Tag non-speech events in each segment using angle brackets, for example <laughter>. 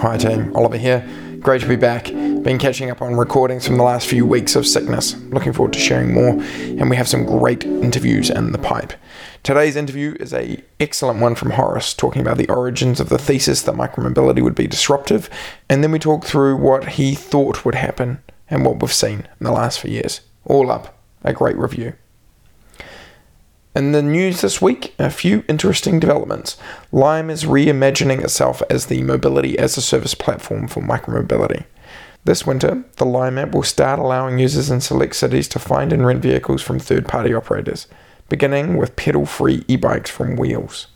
Hi, team. Oliver here. Great to be back. Been catching up on recordings from the last few weeks of sickness. Looking forward to sharing more, and we have some great interviews in the pipe. Today's interview is a excellent one from Horace, talking about the origins of the thesis that micromobility would be disruptive, and then we talk through what he thought would happen and what we've seen in the last few years. All up, a great review. In the news this week, a few interesting developments. Lime is reimagining itself as the mobility as a service platform for micromobility. This winter, the Lime app will start allowing users in select cities to find and rent vehicles from third party operators, beginning with pedal free e bikes from Wheels.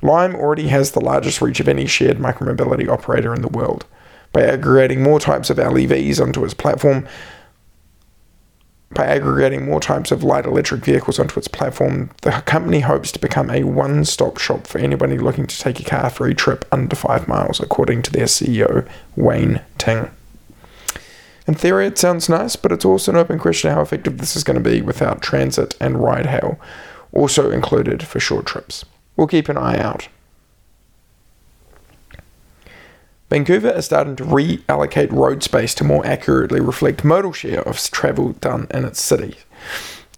Lime already has the largest reach of any shared micromobility operator in the world. By aggregating more types of LEVs onto its platform, by aggregating more types of light electric vehicles onto its platform, the company hopes to become a one stop shop for anybody looking to take a car for a trip under five miles, according to their CEO, Wayne Ting. In theory, it sounds nice, but it's also an open question how effective this is going to be without transit and ride hail, also included for short trips. We'll keep an eye out. Vancouver is starting to reallocate road space to more accurately reflect modal share of travel done in its city.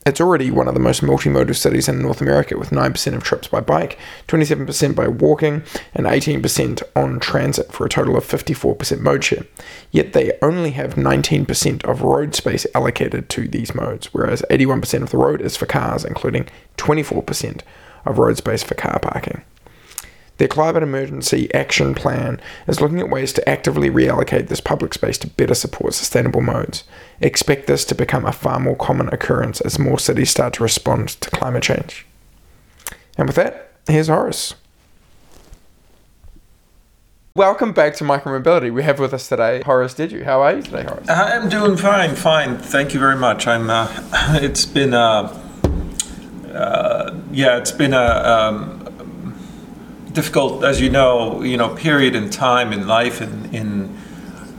It's already one of the most multimodal cities in North America, with 9% of trips by bike, 27% by walking, and 18% on transit for a total of 54% mode share. Yet they only have 19% of road space allocated to these modes, whereas 81% of the road is for cars, including 24% of road space for car parking. Their climate emergency action plan is looking at ways to actively reallocate this public space to better support sustainable modes. Expect this to become a far more common occurrence as more cities start to respond to climate change. And with that, here's Horace. Welcome back to Micromobility. We have with us today Horace Dediu. How are you today, Horace? I'm doing fine, fine. Thank you very much. I'm. Uh, <laughs> it's been a. Uh, yeah, it's been a. Um, difficult, as you know, you know, period in time in life in in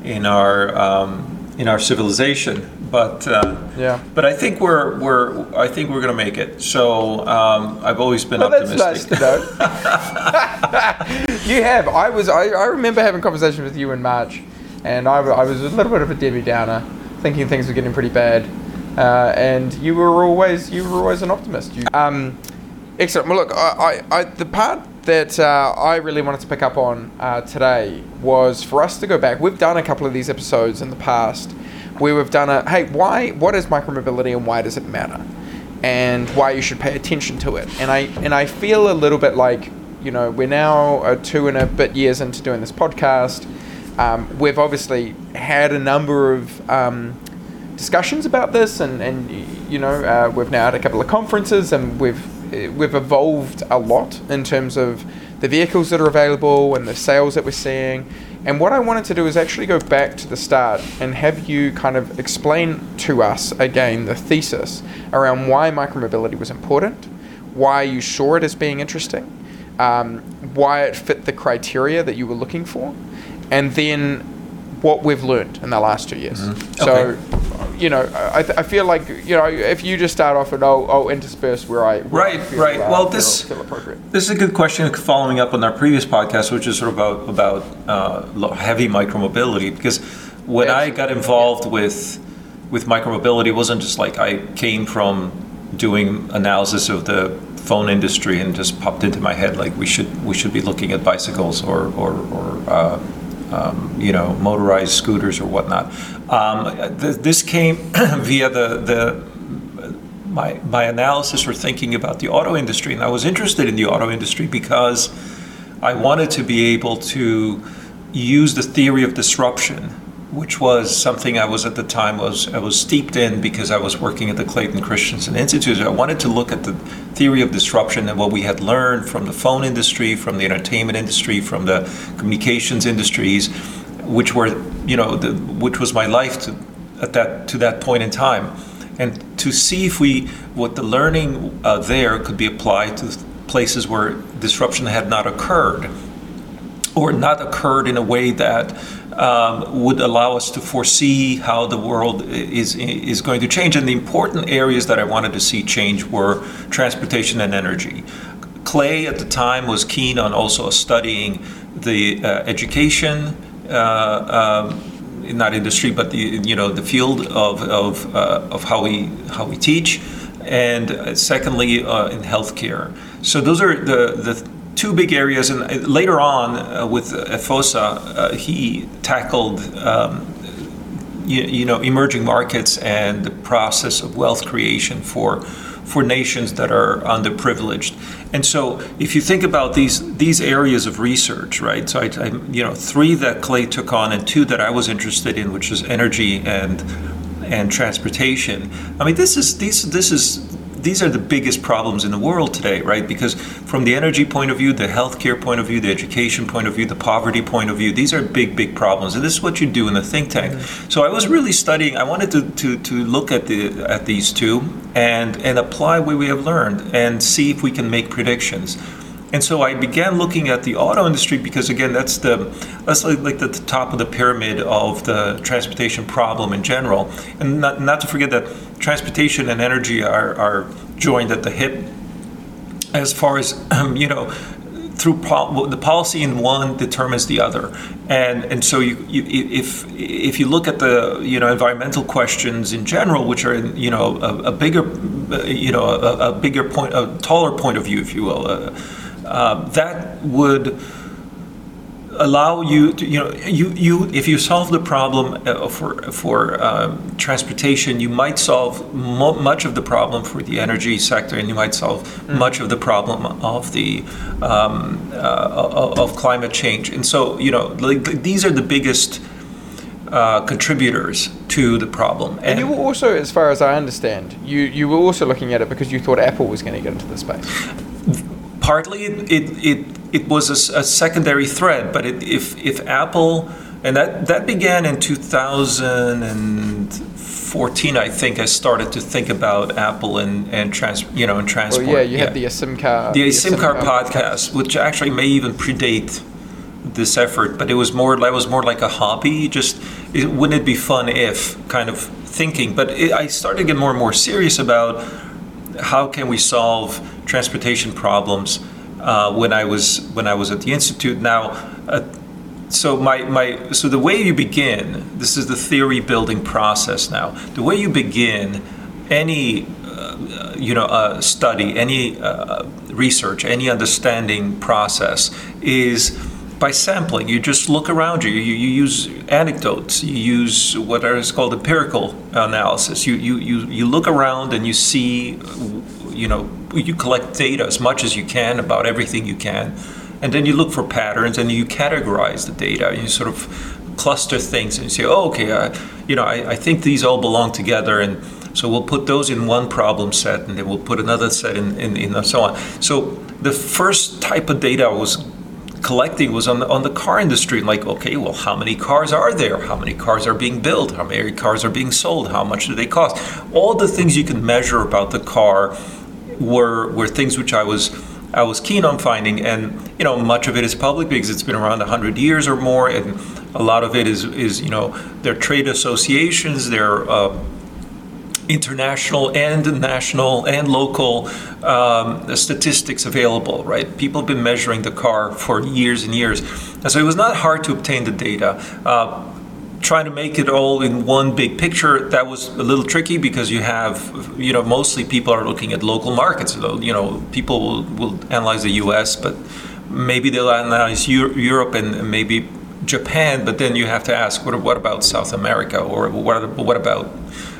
in our um, in our civilization. But uh, yeah, but I think we're we're I think we're going to make it. So um, I've always been well, optimistic. That's nice to know. <laughs> you have. I was. I, I remember having conversations with you in March, and I, I was a little bit of a Debbie Downer, thinking things were getting pretty bad. Uh, and you were always you were always an optimist. You, um, excellent. Well, look, I, I, I the part that uh, I really wanted to pick up on uh, today was for us to go back. We've done a couple of these episodes in the past where we've done a hey, why? What is micromobility and why does it matter? And why you should pay attention to it. And I and I feel a little bit like you know we're now uh, two and a bit years into doing this podcast. Um, we've obviously had a number of um, discussions about this, and and you know uh, we've now had a couple of conferences, and we've we've evolved a lot in terms of the vehicles that are available and the sales that we're seeing. And what I wanted to do is actually go back to the start and have you kind of explain to us again the thesis around why micromobility was important, why you saw it as being interesting, um, why it fit the criteria that you were looking for, and then what we've learned in the last two years. Mm-hmm. So okay you know, I, I feel like you know if you just start off and I'll, I'll intersperse where I where right I right. Well, this this is a good question following up on our previous podcast, which is sort of about about uh, heavy micromobility because when I got involved with with micromobility, it wasn't just like I came from doing analysis of the phone industry and just popped into my head like we should we should be looking at bicycles or or, or uh, um, you know, motorized scooters or whatnot. Um, th- this came <clears throat> via the, the my, my analysis or thinking about the auto industry, and I was interested in the auto industry because I wanted to be able to use the theory of disruption which was something I was at the time was I was steeped in because I was working at the Clayton Christensen Institute. I wanted to look at the theory of disruption and what we had learned from the phone industry, from the entertainment industry, from the communications industries, which were you know the, which was my life to, at that to that point in time, and to see if we what the learning uh, there could be applied to places where disruption had not occurred or not occurred in a way that um, would allow us to foresee how the world is is going to change. And the important areas that I wanted to see change were transportation and energy. Clay at the time was keen on also studying the uh, education, uh, um, not industry, but the you know the field of of, uh, of how we how we teach, and uh, secondly uh, in healthcare. So those are the the two big areas, and uh, later on uh, with EFOSA, uh, he tackled um, you, you, know emerging markets and the process of wealth creation for for nations that are underprivileged. And so, if you think about these these areas of research, right? So, I, I you know three that Clay took on, and two that I was interested in, which is energy and and transportation. I mean, this is these this is these are the biggest problems in the world today, right? Because from the energy point of view, the healthcare point of view, the education point of view, the poverty point of view, these are big, big problems. And this is what you do in the think tank. Mm-hmm. So I was really studying, I wanted to, to, to look at the at these two and, and apply what we have learned and see if we can make predictions. And so I began looking at the auto industry because again, that's the that's like, the, the top of the pyramid of the transportation problem in general. And not, not to forget that transportation and energy are, are joined at the hip. As far as um, you know through the policy in one determines the other, and and so you, you, if if you look at the you know environmental questions in general, which are you know a, a bigger you know a, a, bigger point, a taller point of view, if you will, uh, uh, that would allow you to you know you you if you solve the problem uh, for for um, transportation you might solve mo- much of the problem for the energy sector and you might solve mm. much of the problem of the um, uh, of climate change and so you know like, these are the biggest uh, contributors to the problem. And, and, you were also, as far as I understand, you, you were also looking at it because you thought Apple was going to get into the space partly it, it, it, it was a, a, secondary thread, but it, if, if Apple, and that, that began in 2014, I think I started to think about Apple and, and trans, you know, and transport. Well, yeah, you yeah. had the uh, Asymcar. The Asymcar podcast, which actually may even predate this effort, but it was more that was more like a hobby. Just it, wouldn't it be fun if kind of thinking? But it, I started to get more and more serious about how can we solve transportation problems uh, when I was when I was at the institute. Now, uh, so my, my so the way you begin, this is the theory building process. Now, the way you begin any uh, you know uh, study, any uh, research, any understanding process is by sampling. You just look around you. You, you use anecdotes. You use what is called empirical analysis. You, you, you, you look around and you see, you know, you collect data as much as you can about everything you can. And then you look for patterns and you categorize the data. You sort of cluster things and you say, oh, okay, uh, you know, I, I think these all belong together. And so we'll put those in one problem set and then we'll put another set in, in, in and so on. So the first type of data I was collecting was on the, on the car industry. Like, okay, well, how many cars are there? How many cars are being built? How many cars are being sold? How much do they cost? All the things you can measure about the car were were things which I was I was keen on finding, and you know, much of it is public because it's been around hundred years or more, and a lot of it is is you know, their trade associations, their uh, international and national and local um, statistics available, right? People have been measuring the car for years and years. And so it was not hard to obtain the data. Uh, trying to make it all in one big picture, that was a little tricky because you have, you know, mostly people are looking at local markets. You know, people will, will analyze the US, but maybe they'll analyze Europe and maybe Japan, but then you have to ask, what, what about South America or what, what about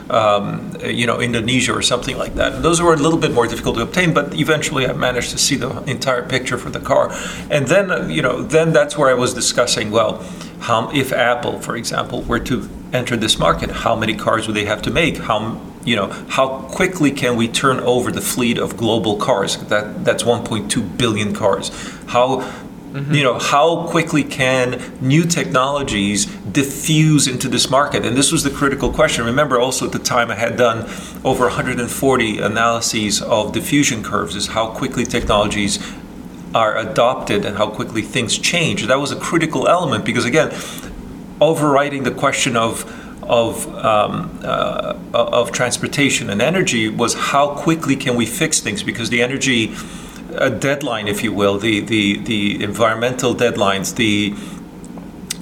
um, you know, Indonesia or something like that. Those were a little bit more difficult to obtain, but eventually I managed to see the entire picture for the car. And then, uh, you know, then that's where I was discussing, well, how, if Apple, for example, were to enter this market, how many cars would they have to make? How you know how quickly can we turn over the fleet of global cars? That that's 1.2 billion cars. How Mm-hmm. You know, how quickly can new technologies diffuse into this market? And this was the critical question. Remember, also at the time, I had done over 140 analyses of diffusion curves, is how quickly technologies are adopted and how quickly things change. That was a critical element because, again, overriding the question of of um, uh, of transportation and energy was how quickly can we fix things because the energy uh, deadline, if you will, the the the environmental deadlines, the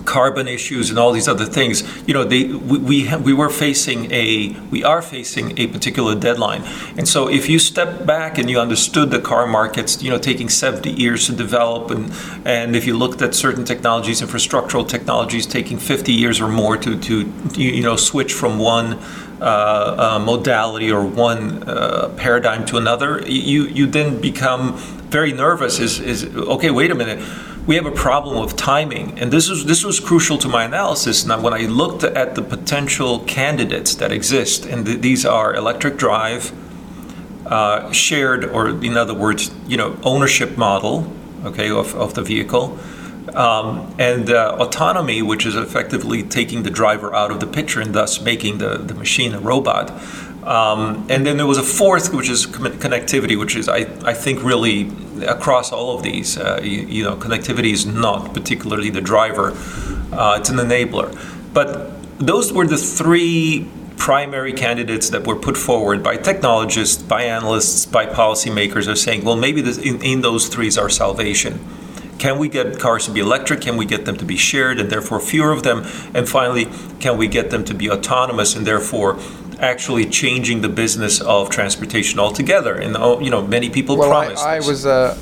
carbon issues and all these other things you know they we we, we were facing a we are facing a particular deadline. And so if you step back and you understood the car markets you know taking 70 years to develop and and if you looked at certain technologies infrastructural technologies taking 50 years or more to to you know switch from one uh, uh, modality or one uh, paradigm to another, you you then become very nervous. Is is okay? Wait a minute we have a problem with timing. And this was this was crucial to my analysis. Now, when I looked at the potential candidates that exist, and th- these are electric drive, uh, shared, or in other words, you know, ownership model, okay, of, of the vehicle, um, and uh, autonomy, which is effectively taking the driver out of the picture and thus making the, the machine a robot. Um, and then there was a fourth, which is connectivity, which is, I, I think, really across all of these. Uh, you, you, know, connectivity is not particularly the driver, uh, it's an enabler. But those were the three primary candidates that were put forward by technologists, by analysts, by policymakers are saying, well, maybe this, in, in those three is our salvation. Can we get cars to be electric? Can we get them to be shared and therefore fewer of them? And finally, can we get them to be autonomous and therefore actually changing the business of transportation altogether. And oh, you know, many people well, promised. I, I was a,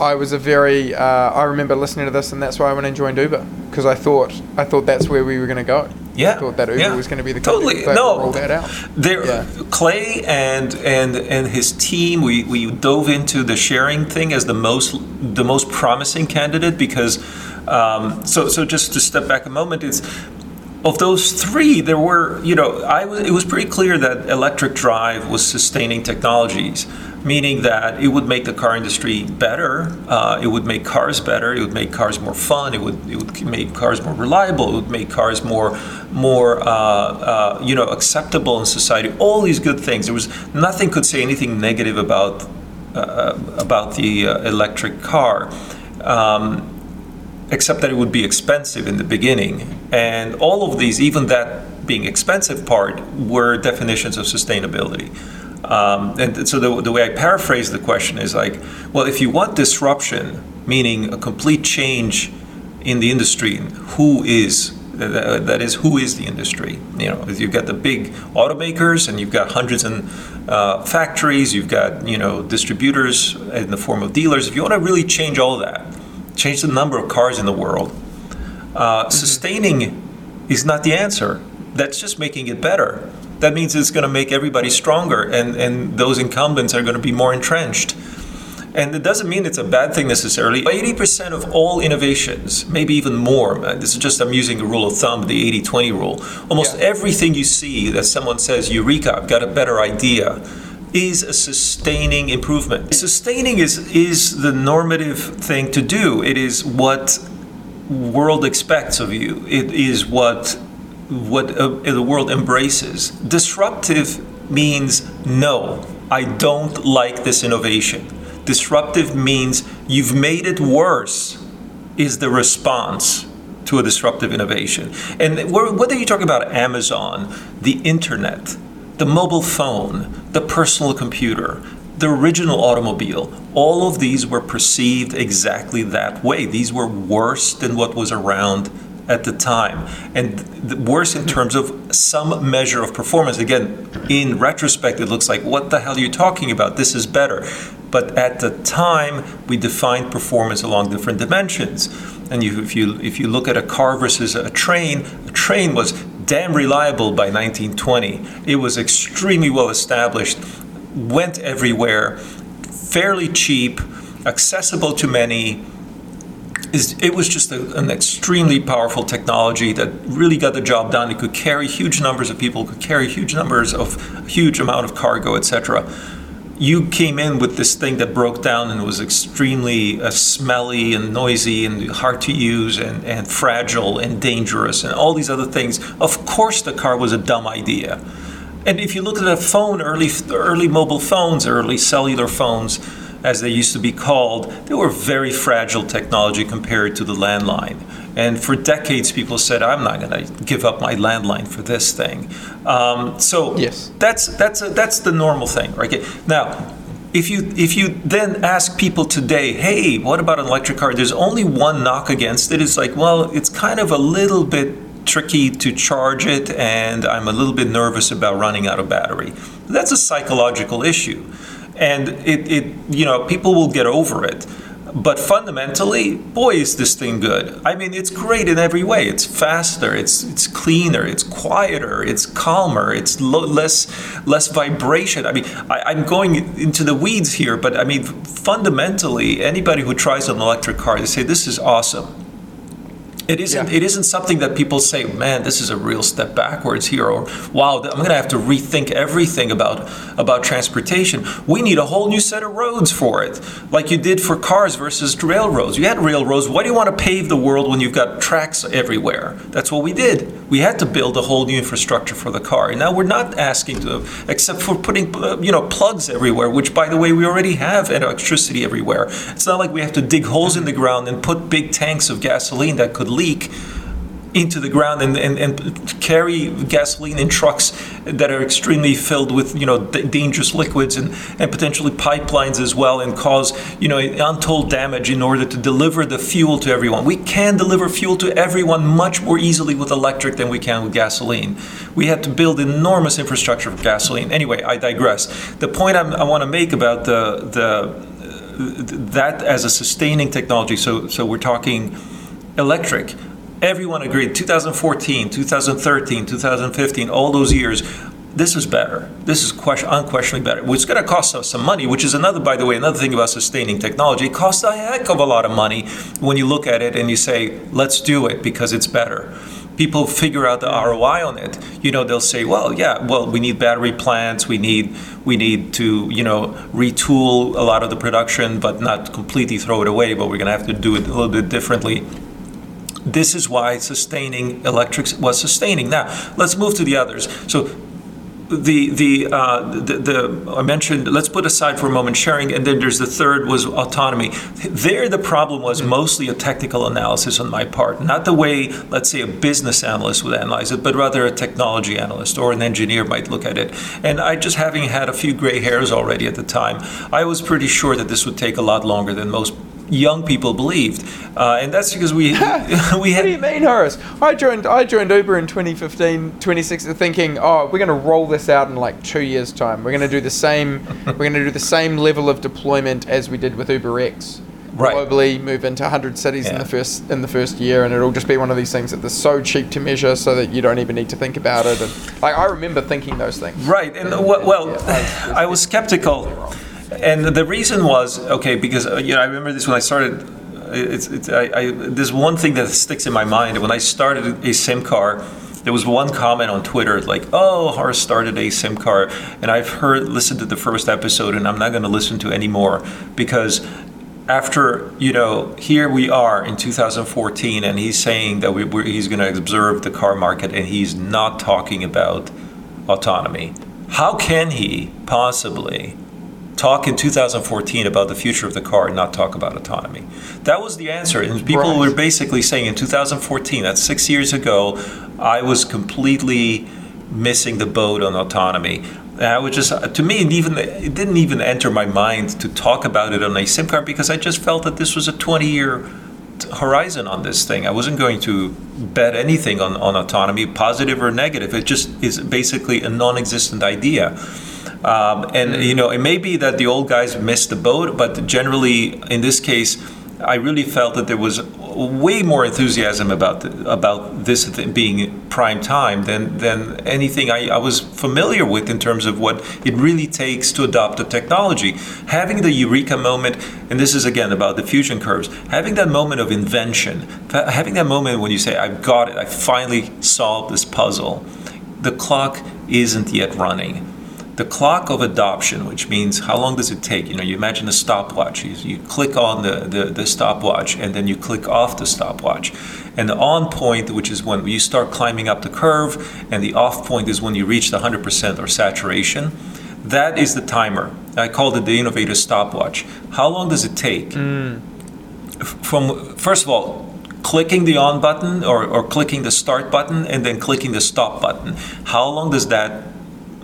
I was a very. Uh, I remember listening to this, and that's why I went and joined Uber because I thought I thought that's where we were going to go. Yeah, thought that Uber yeah. was going to be the totally no. Roll that out. There, yeah. Clay and and and his team. We, we dove into the sharing thing as the most the most promising candidate because. Um, so so just to step back a moment, it's of those three, there were, you know, I was, it was pretty clear that electric drive was sustaining technologies, meaning that it would make the car industry better, uh, it would make cars better, it would make cars more fun, it would, it would make cars more reliable, it would make cars more, more, uh, uh, you know, acceptable in society. All these good things. There was nothing could say anything negative about uh, about the uh, electric car. Um, except that it would be expensive in the beginning. And all of these, even that being expensive part, were definitions of sustainability. Um, and so the, the way I paraphrase the question is like, well, if you want disruption, meaning a complete change in the industry, who is that is who is the industry you know you've got the big automakers and you've got hundreds of uh, factories you've got you know distributors in the form of dealers if you want to really change all that change the number of cars in the world. Uh, mm-hmm. Sustaining is not the answer. That's just making it better. That means it's going to make everybody stronger, and, and those incumbents are going to be more entrenched. And it doesn't mean it's a bad thing necessarily. 80% of all innovations, maybe even more, this is just, I'm using a rule of thumb, the 80 20 rule. Almost yeah. everything you see that someone says, Eureka, I've got a better idea is a sustaining improvement. Sustaining is is the normative thing to do. It is what world expects of you. It is what what uh, the world embraces. Disruptive means no, I don't like this innovation. Disruptive means you've made it worse. Is the response to a disruptive innovation. And whether you talk about Amazon, the internet, the mobile phone, the personal computer, the original automobile, all of these were perceived exactly that way. These were worse than what was around at the time, and worse in terms of some measure of performance. Again, in retrospect, it looks like, what the hell are you talking about? This is better. But at the time, we defined performance along different dimensions. And you, if you if you look at a car versus a train, a train was damn reliable by 1920. It was extremely well established, went everywhere, fairly cheap, accessible to many, it was just a, an extremely powerful technology that really got the job done. It could carry huge numbers of people, could carry huge numbers of huge amount of cargo, etc. You came in with this thing that broke down and was extremely uh, smelly and noisy and hard to use and, and fragile and dangerous and all these other things. Of course, the car was a dumb idea. And if you look at a phone, early early mobile phones, early cellular phones, as they used to be called, they were very fragile technology compared to the landline. And for decades, people said, "I'm not going to give up my landline for this thing." Um, so Yes. that's that's a, that's the normal thing, right? Now, if you if you then ask people today, "Hey, what about an electric car?" There's only one knock against it. It's like, well, it's kind of a little bit tricky to charge it, and I'm a little bit nervous about running out of battery. That's a psychological issue, and it, it you know people will get over it. But fundamentally, boy, is this thing good. I mean, it's great in every way. It's faster, it's it's cleaner, it's quieter, it's calmer, it's lo- less less vibration. I mean, I, I'm going into the weeds here, but I mean, fundamentally, anybody who tries an electric car, they say this is awesome. It isn't. Yeah. It isn't something that people say, "Man, this is a real step backwards here," or "Wow, I'm going to have to rethink everything about about transportation." We need a whole new set of roads for it, like you did for cars versus railroads. You had railroads. Why do you want to pave the world when you've got tracks everywhere? That's what we did. We had to build a whole new infrastructure for the car. And now we're not asking to, except for putting uh, you know plugs everywhere, which by the way we already have electricity everywhere. It's not like we have to dig holes in the ground and put big tanks of gasoline that could leak into the ground and, and, and carry gasoline in trucks that are extremely filled with you know d- dangerous liquids and, and potentially pipelines as well and cause you know untold damage in order to deliver the fuel to everyone. We can deliver fuel to everyone much more easily with electric than we can with gasoline. We had to build enormous infrastructure for gasoline. Anyway i digress. The point I'm, i want to make about the the that as a sustaining technology so so we're talking electric. Everyone agreed 2014 2013 2015 all those years this is better. This is question, unquestionably better. It's going to cost us some money which is another by the way another thing about sustaining technology it costs a heck of a lot of money when you look at it and you say let's do it because it's better. People figure out the ROI on it. You know they'll say well yeah well we need battery plants we need we need to you know retool a lot of the production but not completely throw it away but we're going to have to do it a little bit differently this is why sustaining electrics was sustaining. Now let's move to the others. So the the, uh, the the I mentioned. Let's put aside for a moment sharing, and then there's the third was autonomy. There, the problem was mostly a technical analysis on my part, not the way let's say a business analyst would analyze it, but rather a technology analyst or an engineer might look at it. And I just having had a few gray hairs already at the time, I was pretty sure that this would take a lot longer than most young people believed, uh, and that's because we <laughs> <laughs> we had. What do you mean, Horace? I joined I joined Uber in 2015, 2016, thinking, oh, we're going to roll this out in like two years' time. We're going to do the same. <laughs> we're going to do the same level of deployment as we did with Uber X. Right. Globally, move into 100 cities in the first in the first year, and it'll just be one of these things that they're so cheap to measure, so that you don't even need to think about it. And like I remember thinking those things. Right, and uh, well, well Yeah. I was skeptical, and the reason was okay because uh, you know I remember this when I started. uh, It's, it's I, I, there's one thing that sticks in my mind. When I started Asymcar, there was one comment on Twitter like, "Oh, Horace started Asymcar," and I've heard listened to the first episode, and I'm not going to listen to any more because after you know here we are in 2014 and he's saying that we, he's going to observe the car market and he's not talking about autonomy how can he possibly talk in 2014 about the future of the car and not talk about autonomy that was the answer and people Right. were basically saying in 2014 that's six years ago i was completely missing the boat on autonomy and I was just, to me, it even it didn't even enter my mind to talk about it on a SIM card because I just felt that this was a 20-year horizon on this thing. I wasn't going to bet anything on, on autonomy, positive or negative. It just is basically a non-existent idea. Um, and you know, it may be that the old guys missed the boat, but generally, in this case, I really felt that there was way more enthusiasm about the, about this being prime time than than anything I, I, was familiar with in terms of what it really takes to adopt a technology. Having the eureka moment, and this is again about diffusion curves, having that moment of invention, having that moment when you say, "I've got it! I finally solved this puzzle." The clock isn't yet running the clock of adoption, which means how long does it take? You know, you imagine a stopwatch. You, you click on the, the, the, stopwatch and then you click off the stopwatch. And the on point, which is when you start climbing up the curve, and the off point is when you reach the 100% or saturation. That is the timer. I called it the innovator stopwatch. How long does it take? Mm. From first of all, clicking the on button or, or clicking the start button and then clicking the stop button. How long does that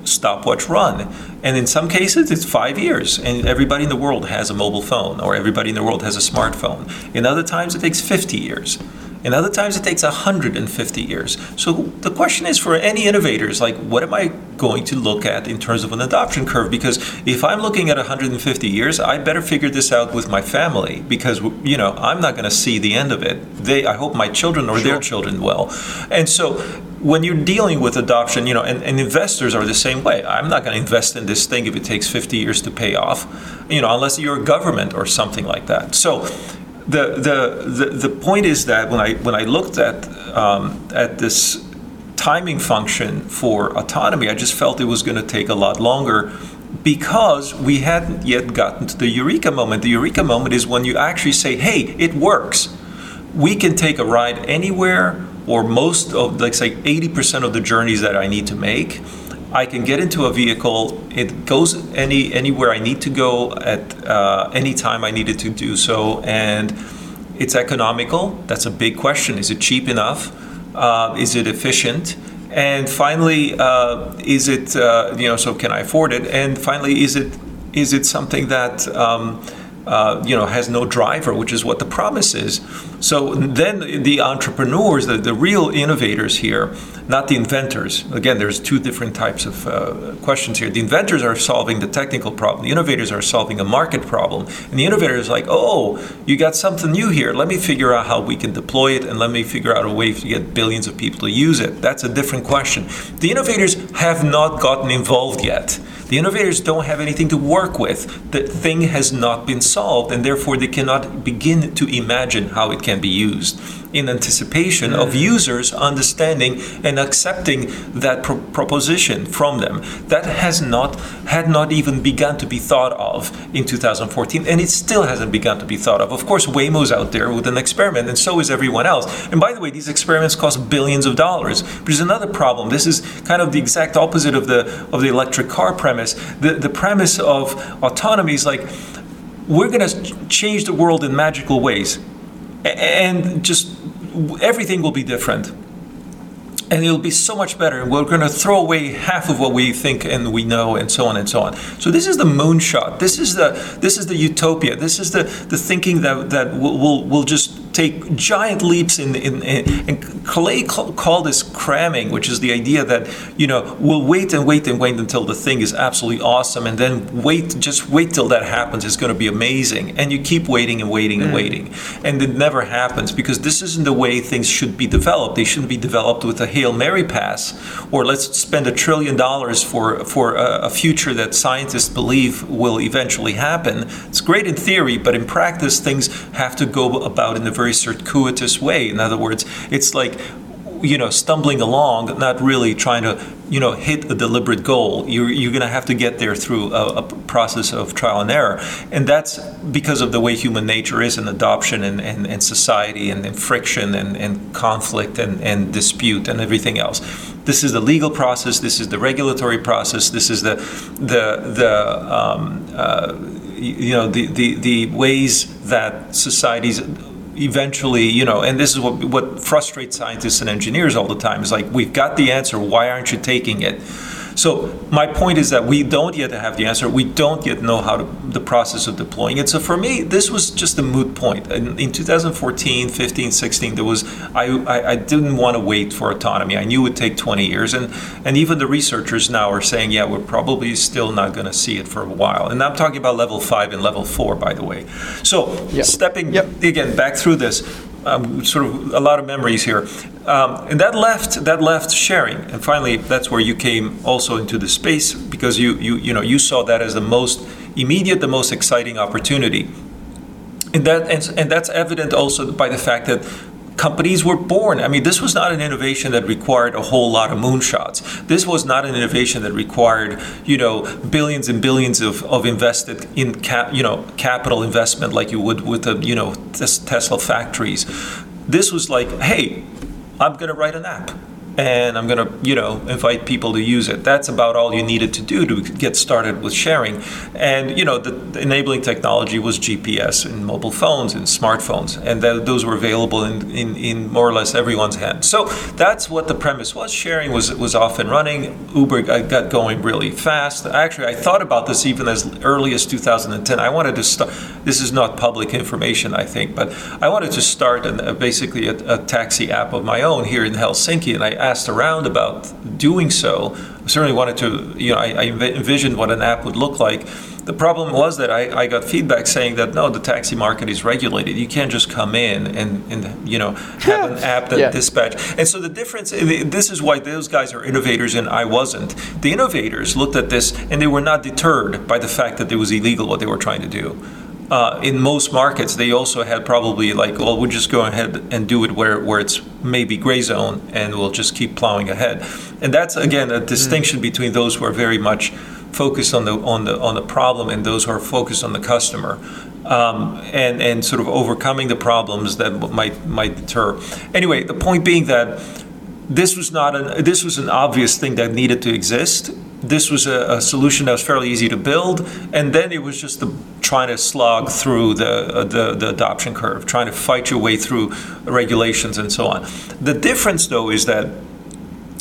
stopwatch run. And in some cases, it's five years, and everybody in the world has a mobile phone, or everybody in the world has a smartphone. In other times, it takes 50 years. In other times, it takes 150 years. So the question is for any innovators, like, what am I going to look at in terms of an adoption curve? Because if I'm looking at 150 years, I better figure this out with my family because, you know, I'm not going to see the end of it. They, I hope my children or sure. their children will. And so when you're dealing with adoption, you know, and, and investors are the same way. I'm not going to invest in this thing if it takes 50 years to pay off, you know, unless you're a government or something like that. So the the the, the point is that when I when I looked at um, at this timing function for autonomy, I just felt it was going to take a lot longer because we hadn't yet gotten to the eureka moment. The eureka moment is when you actually say, "Hey, it works. We can take a ride anywhere." Or most of, like say, 80% of the journeys that I need to make, I can get into a vehicle. It goes any anywhere I need to go at uh, any time I needed to do so, and it's economical. That's a big question. Is it cheap enough? Uh, is it efficient? And finally, uh, is it uh, you know? So can I afford it? And finally, is it is it something that um, uh, you know, has no driver, which is what the promise is. So then the entrepreneurs, the, the real innovators here, not the inventors. Again, there's two different types of uh, questions here. The inventors are solving the technical problem. The innovators are solving a market problem. And the innovator is like, oh, you got something new here. Let me figure out how we can deploy it and let me figure out a way to get billions of people to use it. That's a different question. The innovators have not gotten involved yet. The innovators don't have anything to work with. The thing has not been solved, and therefore they cannot begin to imagine how it can be used in anticipation mm. of users understanding and accepting that pro- proposition from them. That has not had not even begun to be thought of in 2014, and it still hasn't begun to be thought of. Of course, Waymo's out there with an experiment, and so is everyone else. And by the way, these experiments cost billions of dollars, which is another problem. This is kind of the exact opposite of the of the electric car premise. The the premise of autonomy is like we're going to change the world in magical ways and just everything will be different and it'll be so much better. We're going to throw away half of what we think and we know, and so on and so on. So this is the moonshot. This is the this is the utopia. This is the the thinking that that will will, will just take giant leaps in, in, in and Clay called this cramming, which is the idea that you know we'll wait and wait and wait until the thing is absolutely awesome, and then wait, just wait till that happens. It's going to be amazing, and you keep waiting and waiting and mm. waiting, and it never happens because this isn't the way things should be developed. They shouldn't be developed with a hail mary pass, or let's spend a trillion dollars for for a, a future that scientists believe will eventually happen. It's great in theory, but in practice, things have to go about in the very very circuitous way. In other words, it's like you know stumbling along not really trying to you know hit a deliberate goal. You're, you're going to have to get there through a, a, process of trial and error. And that's because of the way human nature is in adoption and, and, and society and, and friction and, and conflict and, and dispute and everything else. This is the legal process. This is the regulatory process. This is the the the um, uh, you know the, the the ways that societies eventually, you know, and this is what what frustrates scientists and engineers all the time is like, we've got the answer, why aren't you taking it? So my point is that we don't yet have the answer. We don't yet know how to, the process of deploying it. So for me, this was just a moot point. In, in 2014, 15, 16, there was I, I, I didn't want to wait for autonomy. I knew it would take 20 years, and and even the researchers now are saying, yeah, we're probably still not going to see it for a while. And I'm talking about level five and level four, by the way. So Yep. stepping Yep. again back through this, um, sort of a lot of memories here, um, and that left that left sharing, and finally that's where you came also into the space because you you you know you saw that as the most immediate, the most exciting opportunity, and that and, and that's evident also by the fact that. Companies were born. I mean, this was not an innovation that required a whole lot of moonshots. This was not an innovation that required, you know, billions and billions of, of invested in cap, you know, capital investment like you would with the, you know, Tesla factories. This was like, hey, I'm going to write an app and I'm going to, you know, invite people to use it. That's about all you needed to do to get started with sharing. And, you know, the, the enabling technology was GPS and mobile phones and smartphones, and th- those were available in, in, in more or less everyone's hand. So that's what the premise was. Sharing was, was off and running. Uber got going really fast. Actually, I thought about this even as early as 2010. I wanted to start, this is not public information, I think, but I wanted to start an, uh, basically a, a taxi app of my own here in Helsinki, and I asked around about doing so. I certainly wanted to, you know, I, I envisioned what an app would look like. The problem was that I, I got feedback saying that no, the taxi market is regulated. You can't just come in and, and you know have an <laughs> app that Yeah. dispatch. And so the difference, this is why those guys are innovators and I wasn't. The innovators looked at this and they were not deterred by the fact that it was illegal what they were trying to do. Uh, in most markets, they also had probably like, well, we'll just go ahead and do it where, where it's maybe gray zone and we'll just keep plowing ahead. And that's, again, a distinction between those who are very much focused on the, on the, on the problem and those who are focused on the customer. Um, and, and sort of overcoming the problems that might, might deter. Anyway, the point being that this was not an this was an obvious thing that needed to exist. This was a, a solution that was fairly easy to build, and then it was just the, trying to slog through the, uh, the the adoption curve, trying to fight your way through regulations and so on. The difference, though, is that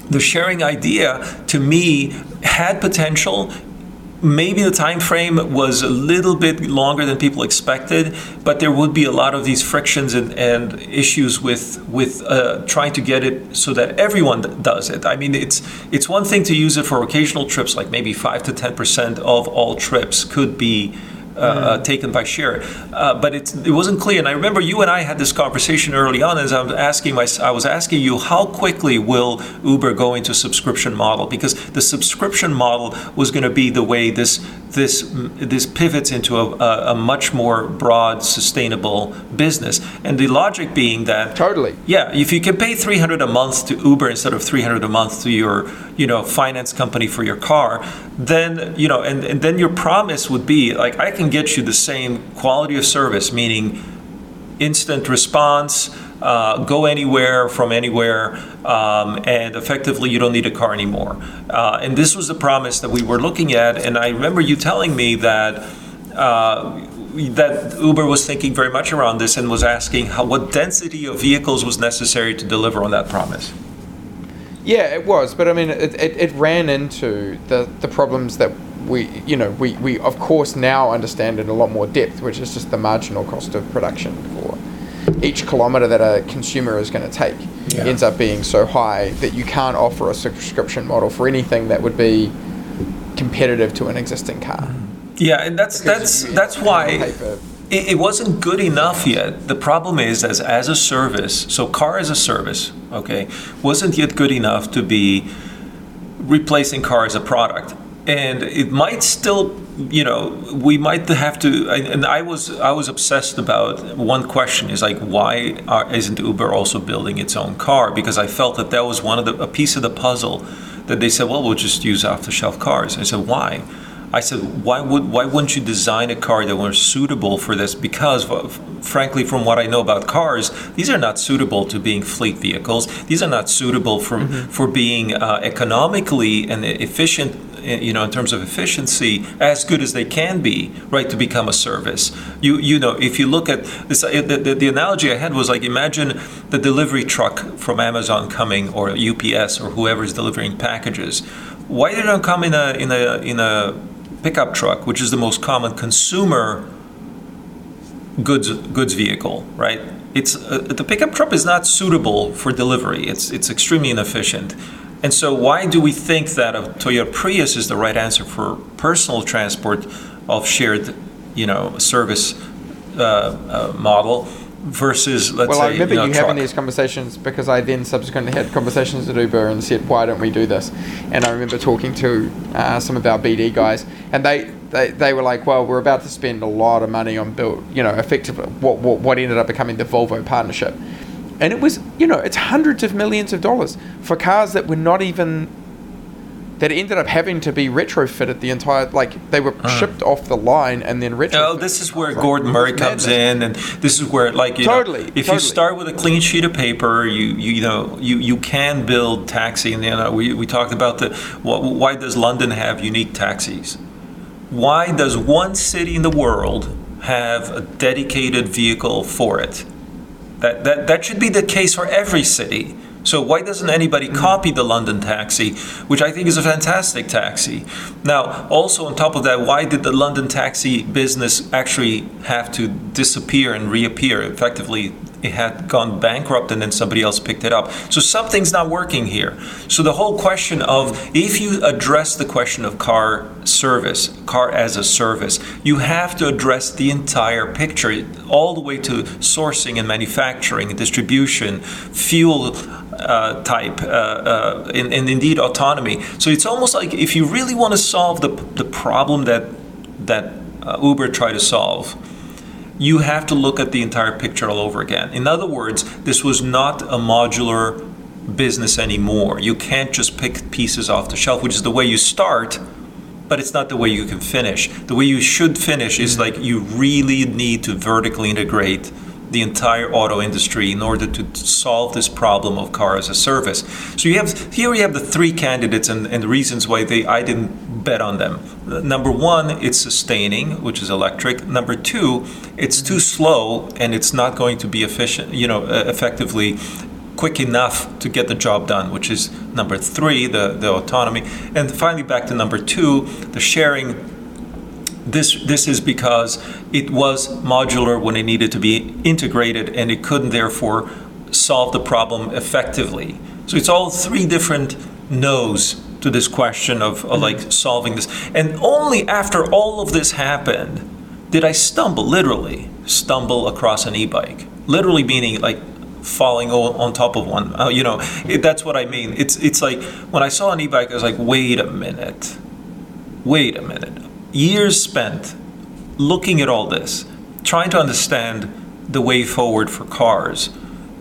the sharing idea to me had potential maybe the time frame was a little bit longer than people expected but there would be a lot of these frictions and, and issues with with uh, trying to get it so that everyone does it. I mean it's it's one thing to use it for occasional trips like maybe 5 to 10 percent of all trips could be uh, uh, taken by share. Uh, but it, it wasn't clear. And I remember you and I had this conversation early on as I was asking my, I was asking you how quickly will Uber go into subscription model because the subscription model was going to be the way this this this pivots into a, a, much more broad, sustainable business. And the logic being that Totally. yeah, if you can pay 300 a month to Uber instead of 300 a month to your, you know, finance company for your car, then, you know, and, and then your promise would be like I can get you the same quality of service, meaning instant response, uh, go anywhere from anywhere, um, and effectively you don't need a car anymore. Uh, and this was the promise that we were looking at. And I remember you telling me that. Uh, that Uber was thinking very much around this and was asking how, what density of vehicles was necessary to deliver on that promise. Yeah, it was, but I mean, it, it, it ran into the, the problems that we, you know, we, we of course now understand in a lot more depth, which is just the marginal cost of production for each kilometer that a consumer is going to take Yeah. ends up being so high that you can't offer a subscription model for anything that would be competitive to an existing car. Mm-hmm. Yeah, and that's that's Because you- that's why it, it wasn't good enough yet. The problem is as as a service, so car as a service, okay, wasn't yet good enough to be replacing car as a product. And it might still, you know, we might have to. And I was I was obsessed about one question is like why are, isn't Uber also building its own car? Because I felt that that was one of the a piece of the puzzle that they said, well, we'll just use off the shelf cars. I said, why? I said, why would why wouldn't you design a car that was suitable for this? Because, frankly, from what I know about cars, these are not suitable to being fleet vehicles. These are not suitable for for being uh, economically and efficient. Uh, You know, in terms of efficiency, as good as they can be, right, to become a service. You you know, if you look at this, uh, the, the, the analogy I had was like imagine the delivery truck from Amazon coming or UPS or whoever is delivering packages why they don't come in a in a in a pickup truck, which is the most common consumer goods goods vehicle, right? It's uh, the pickup truck is not suitable for delivery. It's it's extremely inefficient. And so why do we think that a Toyota Prius is the right answer for personal transport of shared, you know, service uh, uh, model? versus let's well, say. I remember you, know, you having these conversations because I then subsequently had conversations at Uber and said, "Why don't we do this?" And I remember talking to uh, some of our BD guys, and they, they they were like, "Well, we're about to spend a lot of money on build, you know, effectively what what, what ended up becoming the Volvo partnership." And it was, you know, it's hundreds of millions of dollars for cars that were not even that ended up having to be retrofitted the entire like they were uh. shipped off the line and then retrofitted. Oh, this is where Like, Gordon Murray comes madness. in, and this is where, like, you Totally, know, if totally. you start with a clean sheet of paper, you you, you know you, you can build taxi. And you know, we, we talked about the wh- why does London have unique taxis? Why does one city in the world have a dedicated vehicle for it? That, that, that should be the case for every city. So why doesn't anybody copy the London taxi, which I think is a fantastic taxi? Now, also on top of that, why did the London taxi business actually have to disappear and reappear? Effectively, it had gone bankrupt and then somebody else picked it up. So something's not working here. So the whole question of if you address the question of car service, car as a service, you have to address the entire picture, all the way to sourcing and manufacturing, distribution, fuel uh, type, uh, uh, and, and indeed autonomy. So it's almost like if you really want to solve the, the problem that that uh, Uber tried to solve, you have to look at the entire picture all over again. In other words, this was not a modular business anymore. You can't just pick pieces off the shelf, which is the way you start, but it's not the way you can finish. The way you should finish is mm. like you really need to vertically integrate the entire auto industry in order to solve this problem of car as a service. So you have here you have the three candidates and, and the reasons why they I didn't bet on them. Number one, it's sustaining, which is electric. Number two, it's too slow and it's not going to be efficient, you know, effectively quick enough to get the job done, which is number three, the, the autonomy. And finally, back to number two, the sharing. This, this is because it was modular when it needed to be integrated and it couldn't therefore solve the problem effectively. So it's all three different no's to this question of, like solving this. And only after all of this happened did I stumble, literally stumble across an e-bike. Literally meaning like falling on, on top of one. Uh, you know, it, that's what I mean. It's it's like when I saw an e-bike, I was like, wait a minute, wait a minute. Years spent looking at all this, trying to understand the way forward for cars,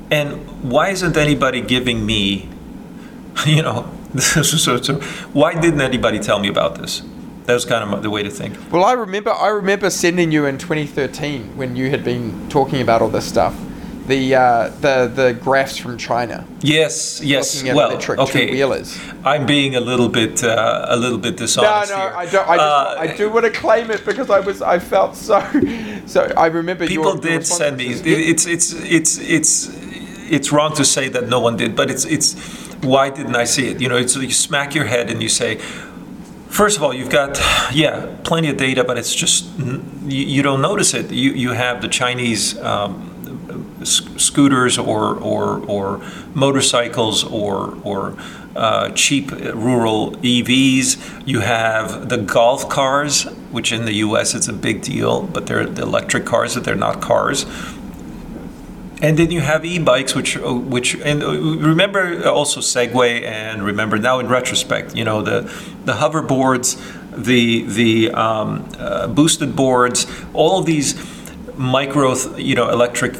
and why isn't anybody giving me, <laughs> you know, <laughs> so, so, why didn't anybody tell me about this? That was kind of the way to think. Well, I remember I remember sending you in 2013 when you had been talking about all this stuff. The uh, the the graphs from China. Yes, yes. At Well, electric okay. two-wheelers. I'm being a little bit uh, a little bit dishonest no, here. I don't. I, just, Uh, I do want to claim it because I was I felt <laughs> so. So I remember people your, your did send me. It's it's it's it's it's wrong to say that no one did, but it's it's why didn't I see it? You know, it's you smack your head and you say. First of all, you've got yeah plenty of data, but it's just you, you don't notice it. You you have the Chinese um, scooters or or or motorcycles or or uh, cheap rural EVs. You have the golf cars, which in the U.S. it's a big deal, but they're the electric cars that they're not cars. And then you have e-bikes, which uh, which and uh, remember also Segway, and remember now in retrospect, you know the the hoverboards, the the um, uh, boosted boards, all of these micro, you know, electric,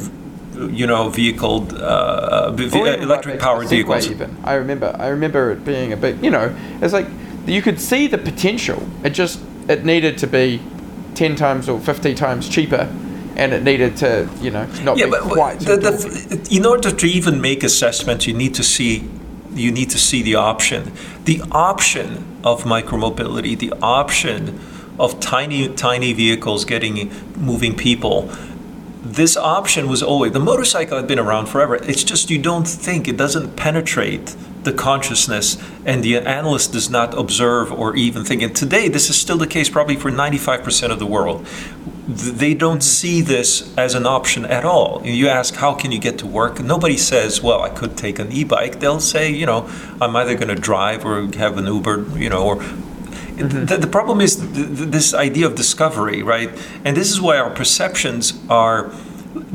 you know, vehicle, uh, electric powered vehicles. Even I remember, I remember it being a bit. You know, it's like you could see the potential. It just it needed to be ten times or fifty times cheaper, and it needed to, you know, not Yeah, be but quite. the, the, in order to even make assessments, you need to see you need to see the option, the option of micromobility, the option of tiny tiny vehicles getting moving people. This option was always the motorcycle had been around forever. It's just you don't think it doesn't penetrate the consciousness, and the analyst does not observe or even think. And today, this is still the case, probably for 95% of the world. They don't mm-hmm. see this as an option at all. You ask, how can you get to work? Nobody says, well, I could take an e-bike. They'll say, you know, I'm either going to drive or have an Uber, you know, or Mm-hmm. The, the, problem is th- th- this idea of discovery, right? And this is why our perceptions are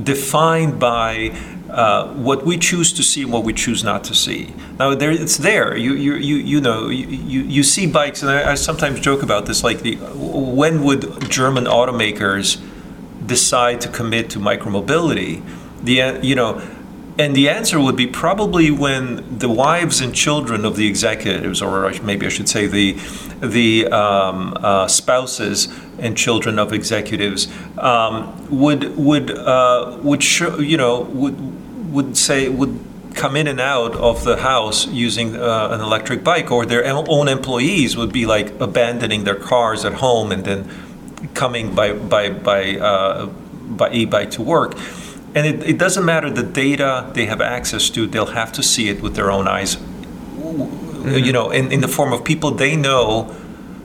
defined by uh, what we choose to see and what we choose not to see. Now, there, it's there. You, you, you, you know, you, you, you see bikes, and I, I sometimes joke about this. Like, the, when would German automakers decide to commit to micromobility? The, you know, and the answer would be probably when the wives and children of the executives, or maybe I should say the the um, uh, spouses and children of executives, um, would would uh, would you know would would say would come in and out of the house using uh, an electric bike, or their own employees would be like abandoning their cars at home and then coming by by by uh, by e-bike to work and it, it doesn't matter the data they have access to, they'll have to see it with their own eyes. Mm-hmm. You know, in, in the form of people they know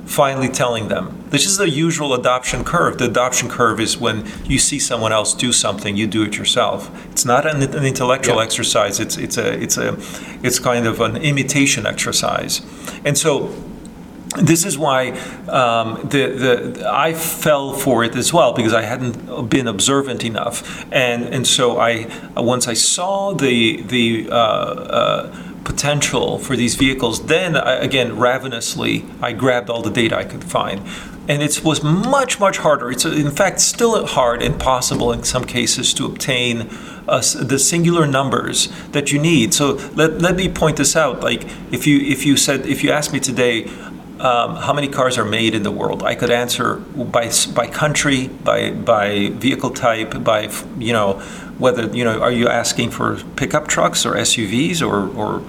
finally telling them. This is the usual adoption curve. The adoption curve is when you see someone else do something, you do it yourself. It's not an, an intellectual exercise. It's it's a it's a it's kind of an imitation exercise. And so this is why um, the, the I fell for it as well because I hadn't been observant enough, and and so I once I saw the the uh, uh, potential for these vehicles, then I, again ravenously I grabbed all the data I could find, and it was much much harder. It's in fact still hard, and possible in some cases to obtain. Uh, the singular numbers that you need. So let, let me point this out. Like if you if you said if you asked me today, um, how many cars are made in the world? I could answer by by country, by by vehicle type, by you know whether you know are you asking for pickup trucks or SUVs or or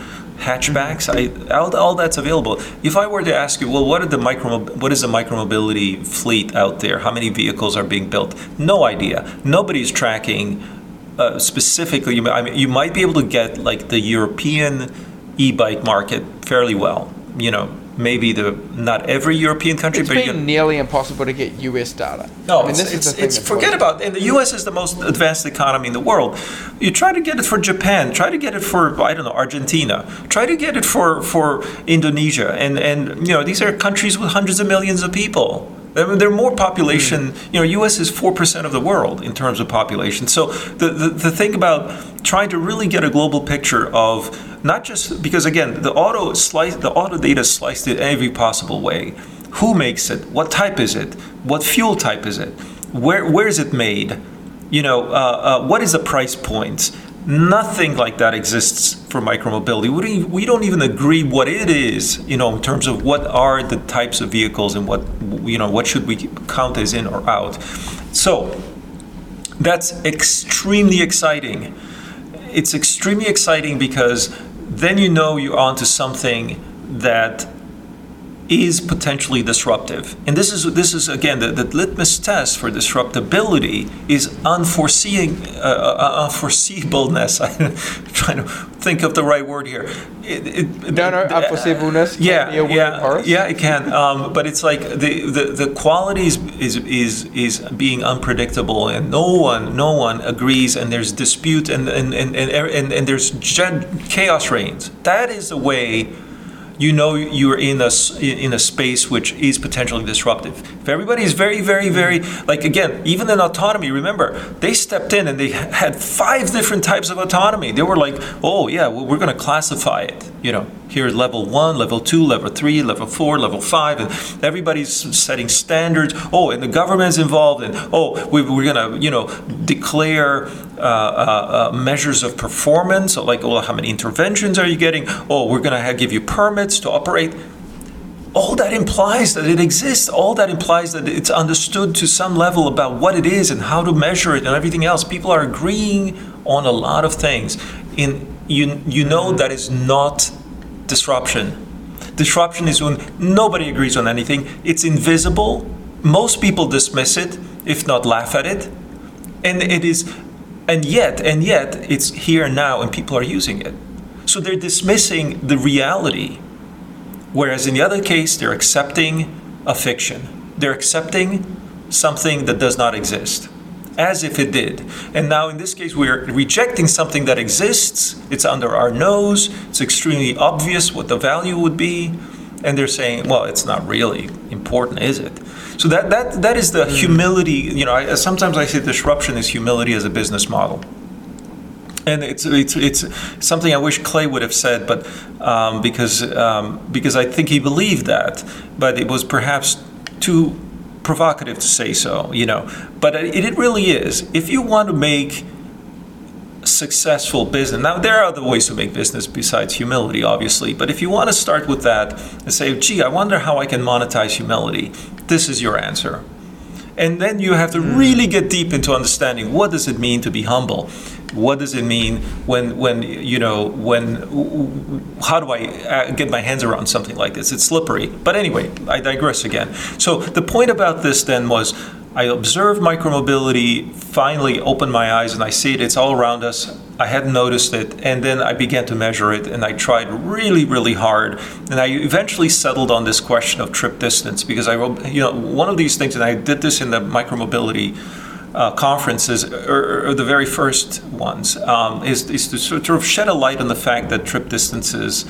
hatchbacks? I all, all that's available. If I were to ask you, well, what are the micro what is the micromobility fleet out there? How many vehicles are being built? No idea. Nobody's tracking uh, specifically. I mean, you might be able to get like the European e-bike market fairly well. You know, maybe the not every European country, it's but been nearly impossible to get US data. No, I mean, it's, it's, it's forget about. And the US is the most advanced economy in the world. You try to get it for Japan, try to get it for I don't know Argentina, try to get it for for Indonesia, and and you know these are countries with hundreds of millions of people. They're more population. Hmm. You know, U.S. is four percent of the world in terms of population. So the, the the thing about trying to really get a global picture of not just because again the auto slice the auto data sliced it every possible way. Who makes it? What type is it? What fuel type is it? Where where is it made? You know, uh, uh, what is the price point? Nothing like that exists for micromobility. We don't, even, agree what it is, you know, in terms of what are the types of vehicles and what, you know, what should we count as in or out. So that's extremely exciting. It's extremely exciting because then you know you're onto something that is potentially disruptive. And this is this is again the, the litmus test for disruptability is unforeseeing uh, uh, unforeseeableness. <laughs> I'm trying to think of the right word here. It, it, no, no, unforeseeableness. Yeah, yeah, yeah. It can, um, but it's like the the, the quality is, is is is being unpredictable, and no one no one agrees, and there's dispute, and and and and, and, and there's chaos reigns. That is the way you know you're in a in a space which is potentially disruptive. If everybody is very, very, very like again, even in autonomy, remember they stepped in and they had five different types of autonomy. They were like, oh yeah, well, we're going to classify it. You know, here's level one, level two, level three, level four, level five, and everybody's setting standards. Oh, and the government's involved, and oh, we, are going to you know declare uh, uh, uh, measures of performance, like, well, how many interventions are you getting? Oh, we're going to give you permits to operate. All that implies that it exists. All that implies that it's understood to some level about what it is and how to measure it and everything else. People are agreeing on a lot of things. In you, you know that is not disruption. Disruption is when nobody agrees on anything. It's invisible. Most people dismiss it, if not laugh at it and it is, and yet, and yet, it's here now, and people are using it. So they're dismissing the reality, whereas in the other case, they're accepting a fiction. They're accepting something that does not exist as if it did. And now in this case, we're rejecting something that exists, it's under our nose, it's extremely obvious what the value would be, and they're saying, well, it's not really important, is it? So that, that, that is the mm. humility, you know, I, sometimes I say disruption is humility as a business model and it's it's it's something I wish Clay would have said, but um, because um, because I think he believed that, but it was perhaps too provocative to say so, you know. But it, it really is. If you want to make successful business. Now, there are other ways to make business besides humility, obviously, but if you want to start with that and say, gee, I wonder how I can monetize humility, this is your answer. And then you have to hmm. really get deep into understanding what does it mean to be humble? What does it mean when when you know when how do I uh, get my hands around something like this? It's slippery. But anyway, I digress again. So the point about this then was I observed micromobility, finally opened my eyes and I see it, it's all around us. I hadn't noticed it, and then I began to measure it, and I tried really, really hard. And I eventually settled on this question of trip distance because I, you know, one of these things, and I did this in the micromobility uh, conferences, or, or, the very first ones, um, is, is to sort of shed a light on the fact that trip distances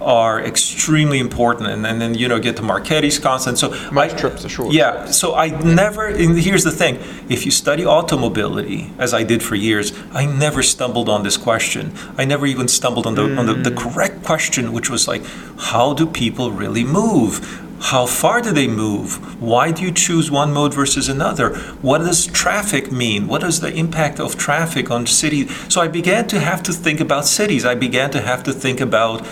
are extremely important and, and then you know get to Marchetti's constant so my trips are short yeah so I never and here's the thing if you study automobility as I did for years I never stumbled on this question I never even stumbled on the mm. on the, the mm. correct question which was like how do people really move how far do they move? Why do you choose one mode versus another? What does traffic mean? What is the impact of traffic on city? So I began to have to think about cities. I began to have to think about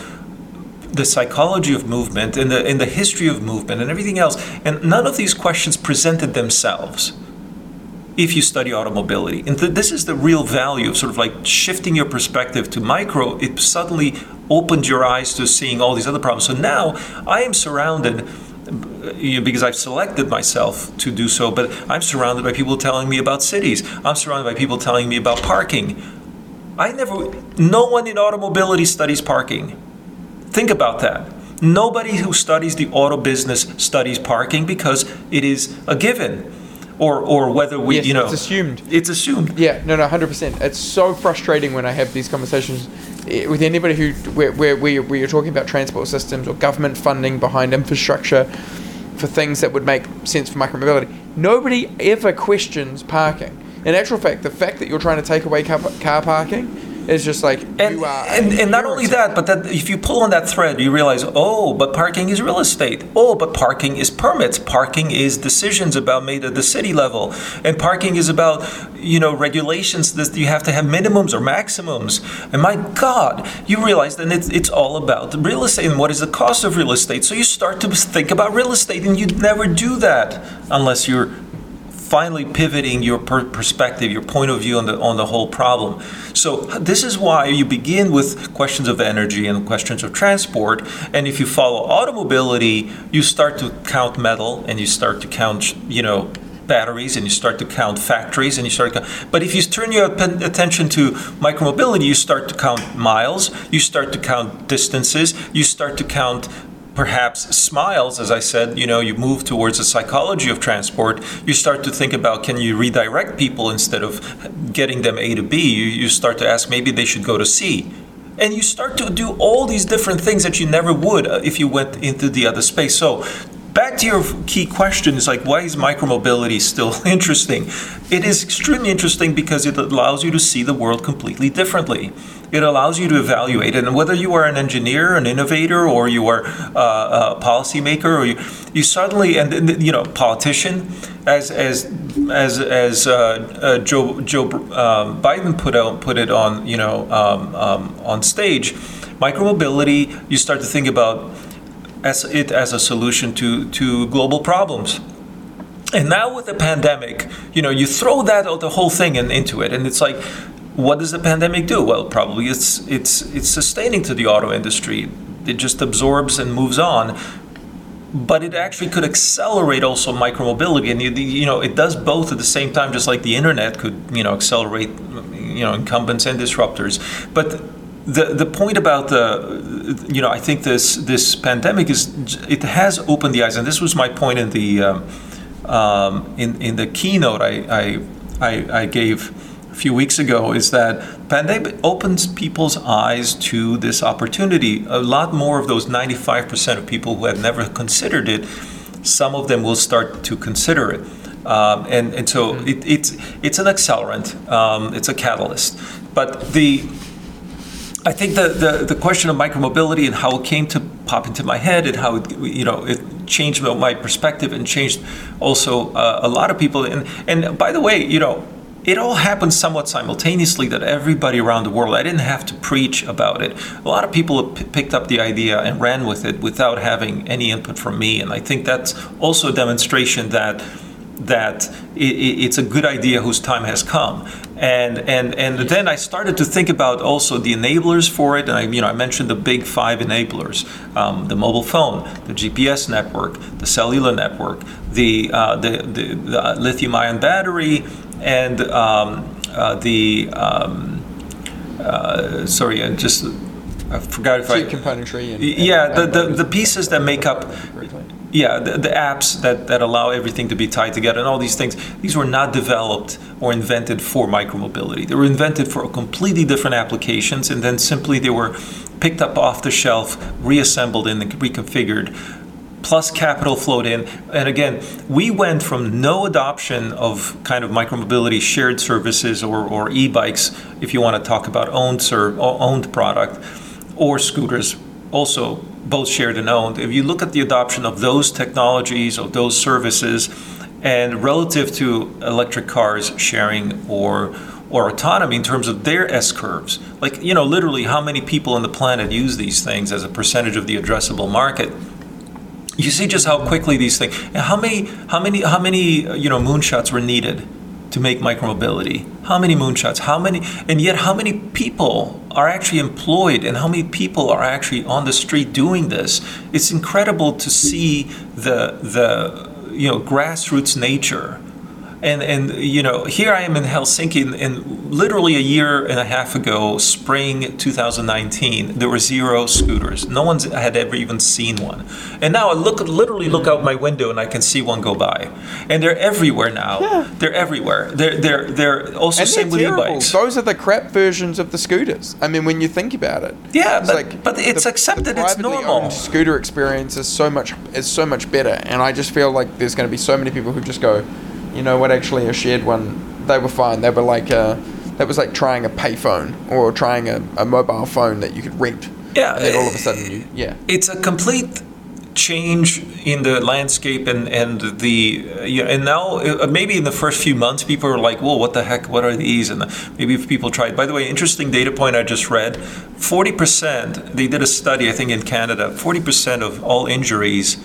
the psychology of movement and the, and the history of movement and everything else. And none of these questions presented themselves if you study automobility. And th- this is the real value of sort of like shifting your perspective to micro. It suddenly opened your eyes to seeing all these other problems. So now I am surrounded. You know, because I've selected myself to do so, but I'm surrounded by people telling me about cities. I'm surrounded by people telling me about parking. I never, no one in automobility studies parking. Think about that. Nobody who studies the auto business studies parking because it is a given or or whether we yes, you know it's assumed. it's assumed. Yeah no no 100% it's so frustrating when i have these conversations eh, with anybody who where, where, where you're talking about transport systems or government funding behind infrastructure for things that would make sense for micromobility. Nobody ever questions parking. In actual fact the fact that you're trying to take away car, car parking it's just like and, you are. And, and not only that, but that if you pull on that thread, you realize, oh, but parking is real estate. Oh, but parking is permits. Parking is decisions about made at the city level, and parking is about you know regulations that you have to have minimums or maximums. And my God, you realize then it's it's all about real estate and what is the cost of real estate. So you start to think about real estate, and you'd never do that unless you're finally pivoting your per- perspective, your point of view on the on the whole problem. So this is why you begin with questions of energy and questions of transport, and if you follow automobility, you start to count metal and you start to count, you know, batteries and you start to count factories and you start to count, but if you turn your attention to micromobility you start to count miles you start to count distances you start to count perhaps smiles, as I said, you know, you move towards the psychology of transport, you start to think about can you redirect people instead of getting them A to B? You, you start to ask maybe they should go to C. And you start to do all these different things that you never would uh, if you went into the other space. So back to your key question is like why is micromobility still <laughs> interesting? It is extremely interesting because it allows you to see the world completely differently. It allows you to evaluate and whether you are an engineer an innovator or you are uh, a policymaker or you, you suddenly and you know politician as as as as uh, uh, Joe Joe um, Biden put out put it on you know um, um, on stage micromobility you start to think about as it as a solution to, to global problems. And now with the pandemic, you know, you throw that the whole thing in, into it, and it's like, what does the pandemic do? Well, probably it's it's it's sustaining to the auto industry. It just absorbs and moves on. but it actually could accelerate also micromobility and you, you know it does both at the same time just like the internet could you know accelerate you know incumbents and disruptors but the the point about the you know I think this this pandemic is it has opened the eyes and this was my point in the um, um, in in the keynote I I, I, I gave a few weeks ago is that pandemic opens people's eyes to this opportunity. A lot more of those 95% of people who had never considered it, some of them will start to consider it. Um, and, and so it, it's, it's an accelerant, um, it's a catalyst. But the, I think the, the, the question of micromobility and how it came to pop into my head and how it, you know it changed my perspective and changed also uh, a lot of people. And, and by the way, you know, it all happened somewhat simultaneously that everybody around the world i didn't have to preach about it a lot of people p- picked up the idea and ran with it without having any input from me and i think that's also a demonstration that that it, it's a good idea whose time has come. And and and then I started to think about also the enablers for it. And I you know I mentioned the big five enablers um, the mobile phone the GPS network the cellular network the uh, the, the, the lithium ion battery and um, uh, the um, uh, sorry, I just I forgot if Cheap I componentry and yeah and- the, the, the pieces that make up yeah the, the apps that, that allow everything to be tied together and all these things these were not developed or invented for micromobility they were invented for completely different applications and then simply they were picked up off the shelf reassembled and reconfigured plus capital flowed in. And again, we went from no adoption of kind of micromobility shared services or, or e-bikes, if you want to talk about owned owned product, or scooters, also both shared and owned. If you look at the adoption of those technologies, of those services, and relative to electric cars sharing or or autonomy in terms of their S curves. Like, you know, literally how many people on the planet use these things as a percentage of the addressable market you see just how quickly these things how many how many how many uh, you know moonshots were needed to make micromobility? How many moonshots? How many and yet how many people are actually employed and how many people are actually on the street doing this? It's incredible to see the the you know grassroots nature and and you know here I am in Helsinki and, and literally a year and a half ago spring 2019 there were zero scooters no one had ever even seen one and now I look literally look out my window and I can see one go by and they're everywhere now Yeah. they're everywhere they're they're they're also And same they're with e-bikes Those are the crap versions of the scooters. I mean, when you think about it. Yeah, It's but- but it's the- accepted, The it's normal. scooter experience is so much is so much better, and I just feel like there's going to be so many people who just go, you know what? Actually, a shared one, they were fine. They were like, uh, that was like trying a payphone or trying a, a mobile phone that you could rent. Yeah, And then all of a sudden, you yeah. it's a complete change in the landscape and and the uh, you and now uh, maybe in the first few months people are like whoa what the heck what are these and maybe if people tried by the way interesting data point i just read 40% they did a study i think in canada 40% of all injuries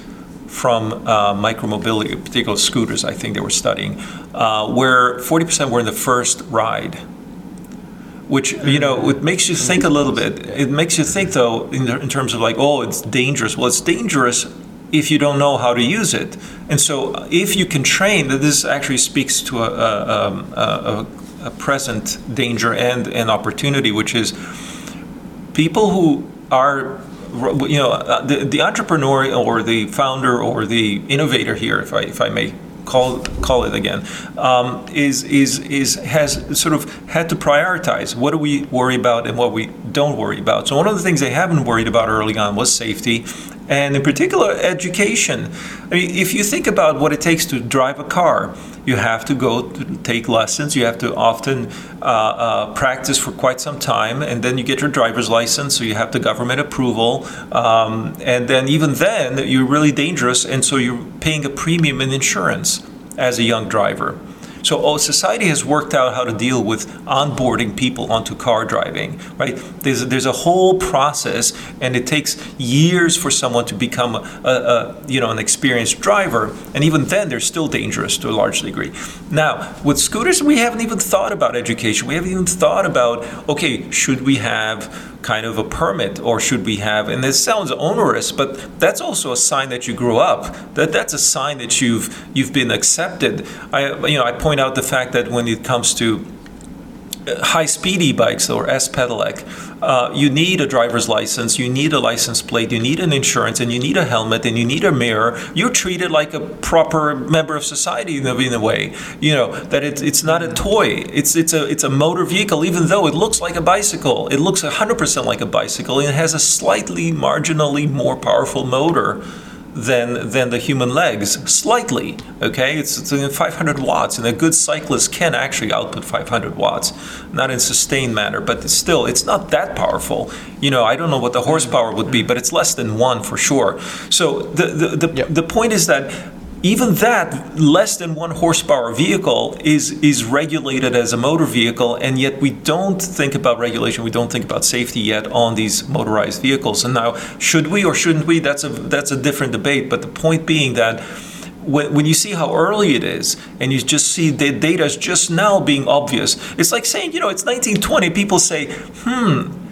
from uh, micromobility particular scooters i think they were studying uh, where 40% were in the first ride which you know it makes you think a little bit. It makes you think though in, in terms of like oh it's dangerous. Well it's dangerous if you don't know how to use it. And so if you can train that this actually speaks to a, a, um, a, a, a present danger and an opportunity which is people who are you know uh, the, the entrepreneur or the founder or the innovator here if I, if I may call call it again um, is is is has sort of had to prioritize what do we worry about and what we don't worry about. So one of the things they haven't worried about early on was safety and in particular education. I mean if you think about what it takes to drive a car you have to go to take lessons. You have to often uh, uh, practice for quite some time and then you get your driver's license so you have the government approval. Um, and then even then you're really dangerous and so you're paying a premium in insurance as a young driver so oh, society has worked out how to deal with onboarding people onto car driving, right? There's, there's a whole process, and it takes years for someone to become a, a, you know an experienced driver, and even then they're still dangerous to a large degree. Now with scooters, we haven't even thought about education. We haven't even thought about okay, should we have kind of a permit or should we have and this sounds onerous but that's also a sign that you grew up. That that's a sign that you've you've been accepted. I you know i point out the fact that when it comes to high speed e-bikes or S pedelec, uh, you need a driver's license, you need a license plate, you need an insurance, and you need a helmet, and you need a mirror. You're treated like a proper member of society in a, in a way. You know that it's it's not a toy. It's it's a it's a motor vehicle, even though it looks like a bicycle. It looks 100% like a bicycle, and it has a slightly marginally more powerful motor than than the human legs slightly okay? It's, it's 500 watts and a good cyclist can actually output 500 watts not in sustained manner but it's still it's not that powerful. You know i don't know what the horsepower would be but it's less than one for sure. So the the, the, yep. the point is that even that less than one horsepower vehicle is is regulated as a motor vehicle, and yet we don't think about regulation. We don't think about safety yet on these motorized vehicles. And now, should we or shouldn't we? That's a that's a different debate. But the point being that. When, when you see how early it is and you just see the data is just now being obvious, it's like saying, you know, it's 1920. People say, hmm,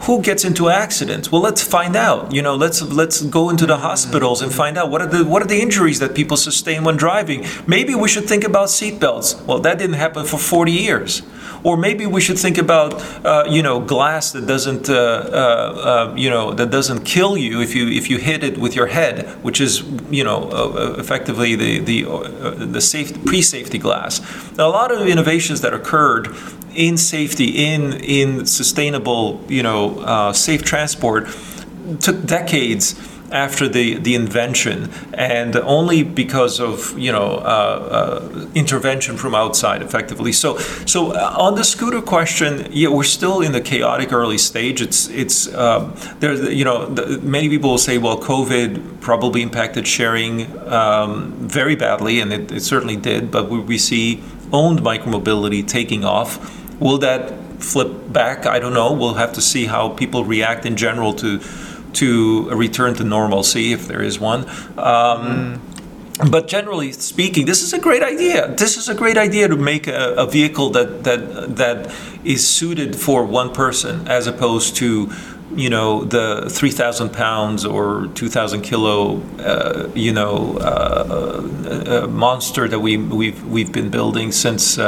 who gets into accidents? Well, let's find out. You know, let's let's go into the hospitals and find out what are the what are the injuries that people sustain when driving. Maybe we should think about seatbelts. Well, that didn't happen for 40 years. Or maybe we should think about uh, you know glass that doesn't uh, uh, uh you know that doesn't kill you if you if you hit it with your head, which is you know uh, effectively the the the safe pre-safety glass. Now, a lot of innovations that occurred in safety, in in sustainable, you know, safe transport, took decades after the, the invention, and only because of you know uh, uh, intervention from outside, effectively. So so uh, on the scooter question, yeah, we're still in the chaotic early stage. It's it's um, there. You know, the, many people will say, well, COVID probably impacted sharing um, very badly, and it, it certainly did. But we, we see owned micromobility taking off Will that flip back? I don't know. We'll have to see how people react in general to to a return to normalcy, if there is one. Um, mm. But generally speaking, this is a great idea. This is a great idea to make a, a vehicle that that that is suited for one person, as opposed to you know the 3000 pounds or 2000 kilo uh, you know uh, uh, uh, monster that we we've we've been building since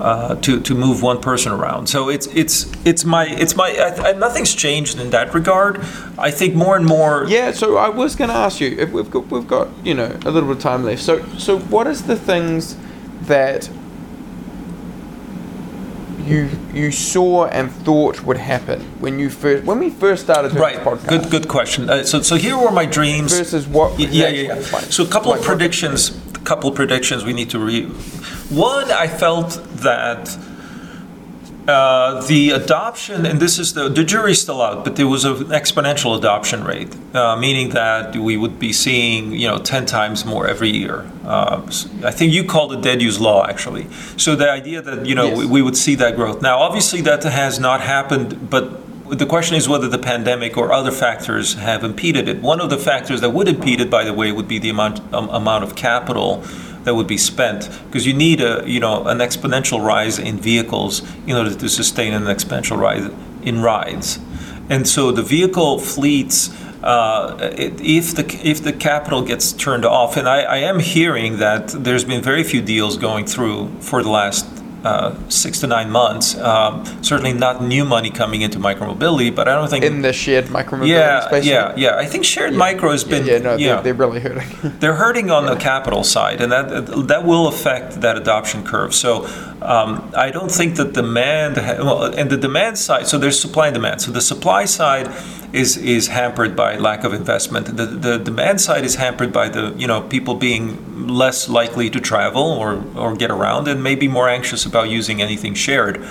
uh, to to move one person around. So it's it's it's my it's my I, I, nothing's changed in that regard. I think more and more. Yeah. So I was going to ask you if we've got we've got you know a little bit of time left. So so what is the things that you you saw and thought would happen when you first when we first started doing right. this podcast? Good good question. Uh, so so here were my dreams versus what. Yeah yeah yeah. So a couple of predictions. A couple of predictions we need to read one, I felt that uh, the adoption, and this is the, the jury's still out, but there was an exponential adoption rate, uh, meaning that we would be seeing, you know, 10 times more every year. Uh, I think you called it Dediu's law, actually. So the idea that, you know, yes. we, we would see that growth. Now, obviously, that has not happened, but the question is whether the pandemic or other factors have impeded it. One of the factors that would impede it, by the way, would be the amount um, amount of capital that would be spent because you need a you know an exponential rise in vehicles in order to sustain an exponential rise in rides, and so the vehicle fleets. Uh, if the if the capital gets turned off, and I, I am hearing that there's been very few deals going through for the last uh, six to nine months. Um, certainly not new money coming into micromobility, but I don't think in the shared micromobility yeah, space. Yeah, yeah, I think shared yeah. micro has been. Yeah, yeah no, yeah. They're, they're, really hurting. they're hurting on yeah. the capital side, and that that will affect that adoption curve. So um, I don't think that demand, well, and the demand side. So there's supply and demand. So the supply side is is hampered by lack of investment. The the demand side is hampered by the you know people being less likely to travel or or get around and maybe more anxious about using anything shared.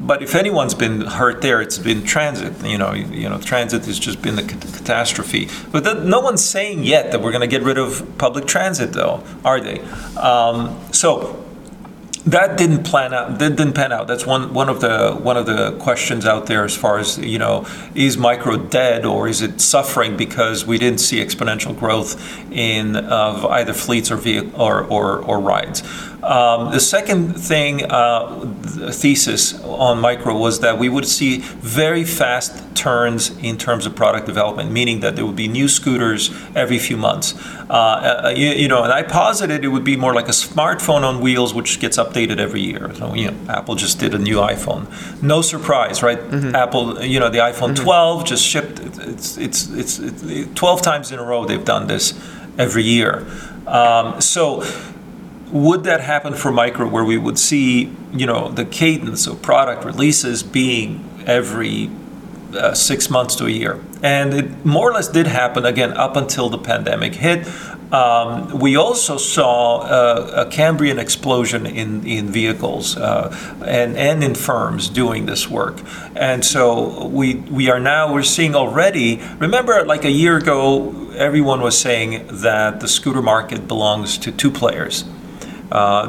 But if anyone's been hurt there, it's been transit. You know, you know, transit has just been a catastrophe. But the, no one's saying yet that we're going to get rid of public transit, though, are they? Um, so that didn't plan out. That didn't pan out. That's one one of the one of the questions out there as far as you know, is micro dead or is it suffering because we didn't see exponential growth in uh, either fleets or vehicle or, or or rides. Um, the second thing, uh, the thesis on micro was that we would see very fast turns in terms of product development, meaning that there would be new scooters every few months. Uh, uh, you, you, know, and I posited it would be more like a smartphone on wheels, which gets updated every year. So, you know, Apple just did a new iPhone. No surprise, right? Mm-hmm. Apple, you know, the iPhone mm-hmm. 12 just shipped. It's, it's, it's, it's 12 times in a row they've done this every year. Um, so would that happen for micro where we would see you know the cadence of product releases being every uh, six months to a year? And it more or less did happen again up until the pandemic hit. Um, we also saw uh, a Cambrian explosion in, in vehicles uh, and, and in firms doing this work. And so we, we are now, we're seeing already, remember like a year ago, everyone was saying that the scooter market belongs to two players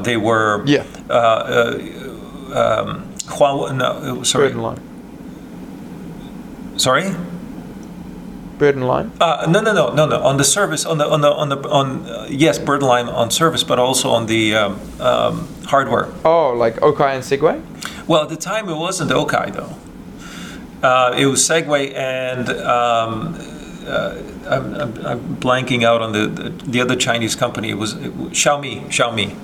they were yeah. Uh, uh, um, Huawei, no, sorry. Bird and Lime. Sorry. Bird and Lime. Uh, no, no, no, no, no. On the service, on the on the on the on uh, yes, Bird and Lime on service, but also on the um, um, hardware. Oh, like Okai and Segway. Well, at the time it wasn't Okai though. Uh, it was Segway and um, uh, I'm, I'm, I'm, blanking out on the, the, the other Chinese company. It was, it was Xiaomi. Xiaomi.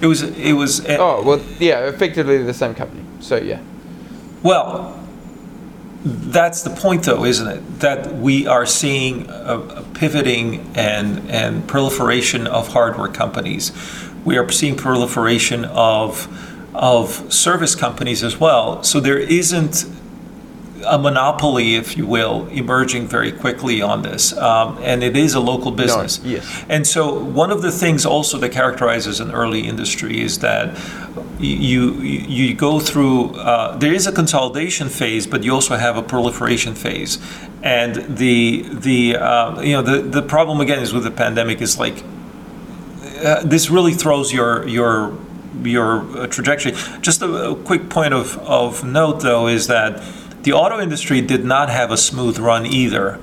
It was it was. Uh, oh well, yeah, effectively the same company. So yeah. Well, that's the point, though, isn't it? That we are seeing a, a pivoting and and proliferation of hardware companies. We are seeing proliferation of of service companies as well. So there isn't a monopoly, if you will, emerging very quickly on this, um, and it is a local business. No, yes. And so, one of the things also that characterizes an early industry is that you you go through. Uh, there is a consolidation phase, but you also have a proliferation phase, and the the uh, you know the the problem again is with the pandemic is like uh, this really throws your your your uh, trajectory. Just a, a quick point of, of note, though, is that the auto industry did not have a smooth run either.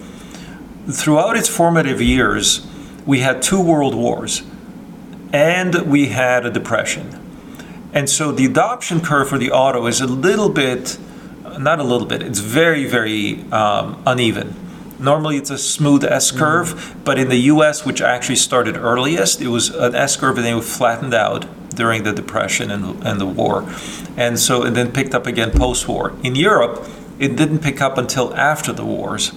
Throughout its formative years, we had two world wars and we had a depression. And so the adoption curve for the auto is a little bit, not a little bit, it's very, very um, uneven. Normally it's a smooth S curve, mm-hmm. but in the US, which actually started earliest, it was an S curve and then it flattened out during the Depression and, and the war. And so, and then picked up again post war. In Europe, it didn't pick up until after the wars.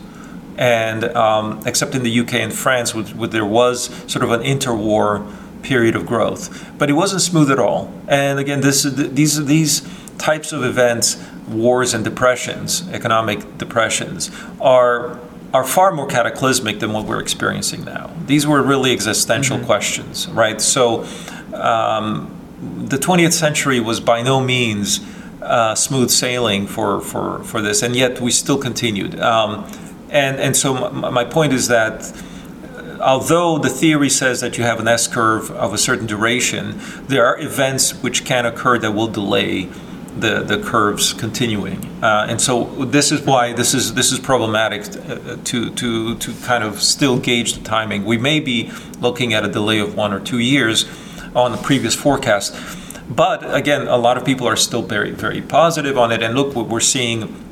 And um, except in the UK and France, where there was sort of an interwar period of growth, but it wasn't smooth at all. And again, this these these types of events, wars and depressions, economic depressions, are are far more cataclysmic than what we're experiencing now. These were really existential mm-hmm. questions, right? So, um, the 20th century was by no means uh, smooth sailing for, for, for this, and yet we still continued. Um, and, and so my, my point is that uh, although the theory says that you have an S curve of a certain duration, there are events which can occur that will delay the, the curves continuing. Uh, and so this is why this is this is problematic uh, to, to to kind of still gauge the timing. We may be looking at a delay of one or two years on the previous forecast but again, a lot of people are still very, very positive on it. And look, what we're seeing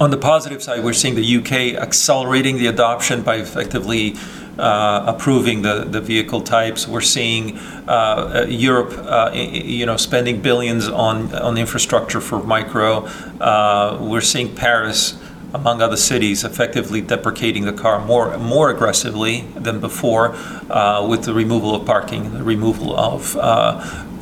on the positive side, we're seeing the UK accelerating the adoption by effectively uh, approving the, the vehicle types. We're seeing uh, uh Europe, uh, you know, spending billions on on infrastructure for micro. Uh, we're seeing Paris, among other cities, effectively deprecating the car more more aggressively than before, uh, with the removal of parking, the removal of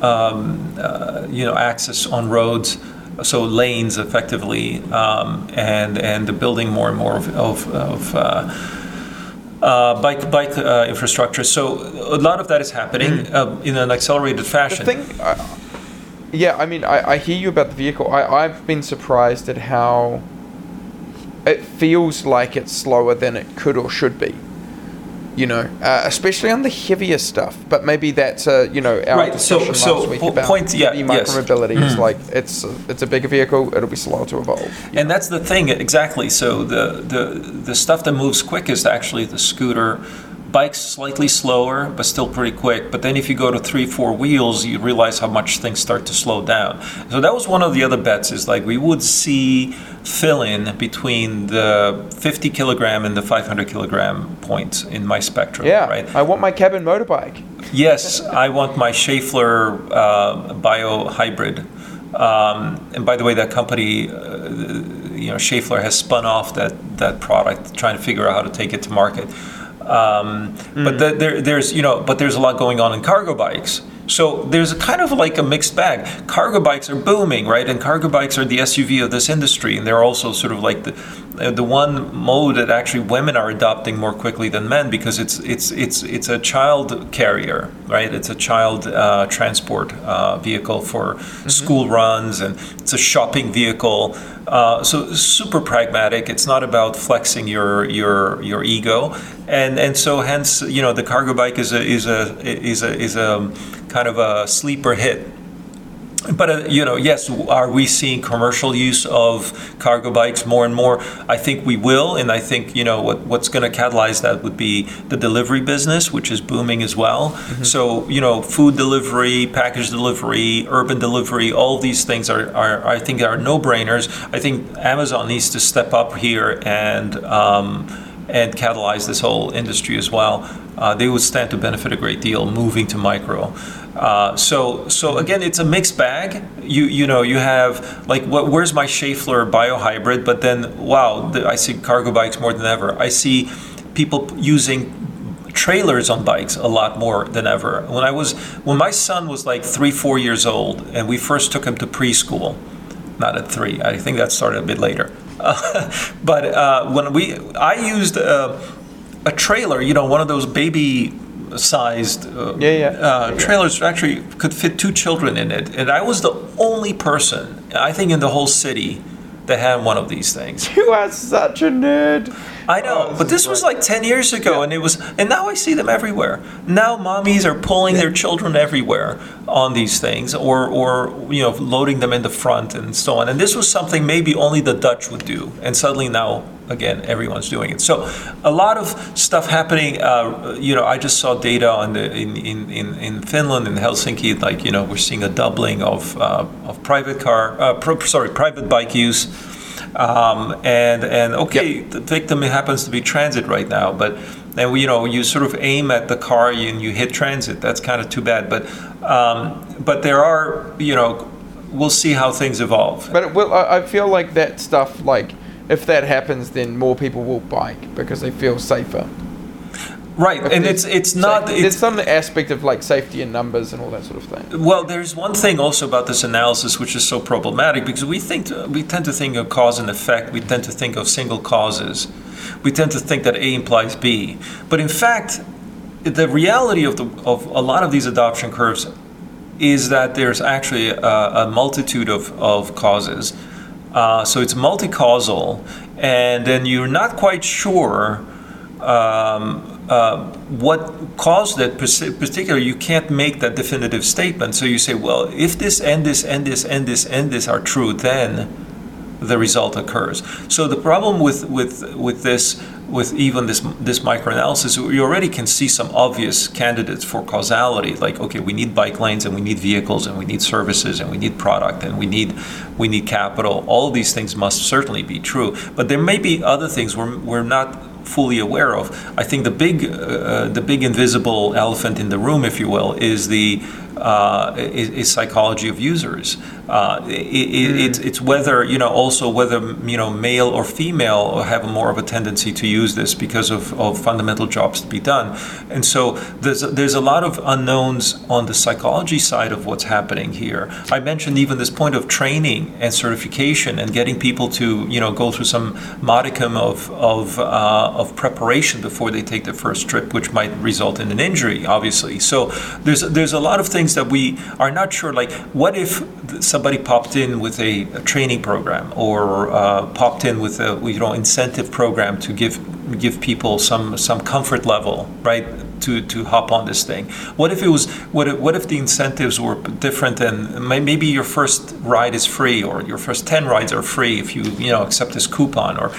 um, uh, you know, access on roads, so lanes effectively, um, and and the building more and more of, of, of uh, uh, bike bike uh, infrastructure. So a lot of that is happening mm-hmm. uh, in an accelerated fashion. The thing, uh, yeah, I mean, I, I hear you about the vehicle. I, I've been surprised at how it feels like it's slower than it could or should be you know, uh, especially on the heavier stuff. But maybe that's uh, you know our right. discussion so, last so week po- about point, yeah, heavy micromobility yes. is mm. like it's it's a bigger vehicle, it'll be slower to evolve. And know? that's the thing exactly. So the the the stuff that moves quickest actually the scooter Bikes slightly slower, but still pretty quick. But then if you go to three, four wheels, you realize how much things start to slow down. So that was one of the other bets. Is like we would see fill in between the 50 kilogram and the 500 kilogram points in my spectrum. Yeah, Right. I want my cabin motorbike. Yes, I want my Schaeffler uh, bio hybrid. Um, and by the way, that company, uh, you know, Schaeffler has spun off that that product, trying to figure out how to take it to market. Um, But the, there, there's you know, but there's a lot going on in cargo bikes. So there's a kind of like a mixed bag. Cargo bikes are booming, right? And cargo bikes are the SUV of this industry, and they're also sort of like the uh, the one mode that actually women are adopting more quickly than men because it's it's it's it's a child carrier, right? It's a child uh, transport uh, vehicle for school runs, and it's a shopping vehicle. Uh, so super pragmatic. It's not about flexing your your your ego, and and so hence you know the cargo bike is a is a is a is a kind of a sleeper hit. But uh, you know, yes, are we seeing commercial use of cargo bikes more and more? I think we will, and I think you know what what's going to catalyze that would be the delivery business, which is booming as well. So you know, food delivery, package delivery, urban delivery, all these things are, are I think are no brainers. I think Amazon needs to step up here and. Um, and catalyze this whole industry as well. Uh, they would stand to benefit a great deal moving to micro. Uh, so, so again, it's a mixed bag. You you know you have like what, where's my Schaeffler biohybrid? But then wow, the, I see cargo bikes more than ever. I see people using trailers on bikes a lot more than ever. When I was when my son was like three four years old and we first took him to preschool, not at three. I think that started a bit later. <laughs> but uh, when we, I used uh, a trailer, you know, one of those baby-sized uh, Yeah, yeah. Uh, trailers. Actually, could fit two children in it, and I was the only person, I think, in the whole city that had one of these things. <laughs> You are such a nerd. I know, Oh, but this was like 10 years ago, and it was, and now I see them everywhere. Now mommies are pulling their children everywhere on these things, or, or you know, loading them in the front and so on. And this was something maybe only the Dutch would do, and suddenly now, again, everyone's doing it. So, a lot of stuff happening. Uh, you know, I just saw data on the in, in, in, in Finland in Helsinki, like you know, we're seeing a doubling of uh, of private car, uh, pro, sorry, private bike use. Um, and and okay, the victim happens to be transit right now, but and you know you sort of aim at the car and you hit transit. That's kind of too bad, but um, but there are you know we'll see how things evolve. But it will, I feel like that stuff, like, if that happens, then more people will bike because they feel safer. right, and it's it's not There's it's some aspect of like safety and numbers and all that sort of thing. Well, there's one thing also about this analysis which is so problematic because we think we tend to think of cause and effect. We tend to think of single causes. We tend to think that A implies B, but in fact, the reality of the of a lot of these adoption curves is that there's actually a, a multitude of of causes. Uh, so it's multi-causal, and then you're not quite sure um, uh, what caused it partic- particular you can't make that definitive statement. So you say well if this and this and this and this and this are true then the result occurs. So the problem with with with this with even this this microanalysis you already can see some obvious candidates for causality like okay we need bike lanes and we need vehicles and we need services and we need product and we need we need capital. All these things must certainly be true. But there may be other things we're, we're not fully aware of. I think the big, uh, the big invisible elephant in the room, if you will, is the uh, is, is psychology of users. Uh, i i it's, it's whether you know also whether you know male or female have more of a tendency to use this because of, of fundamental jobs to be done, and so there's a, there's a lot of unknowns on the psychology side of what's happening here. I mentioned even this point of training and certification and getting people to you know go through some modicum of of uh, of preparation before they take their first trip, which might result in an injury, obviously. So there's there's a lot of things that we are not sure. Like, what if somebody popped in with a, a training program or uh, popped in with a you know incentive program to give give people some some comfort level, right? To, to hop on this thing. What if it was? What if, what if the incentives were different and maybe your first ride is free or your first ten rides are free if you you know accept this coupon or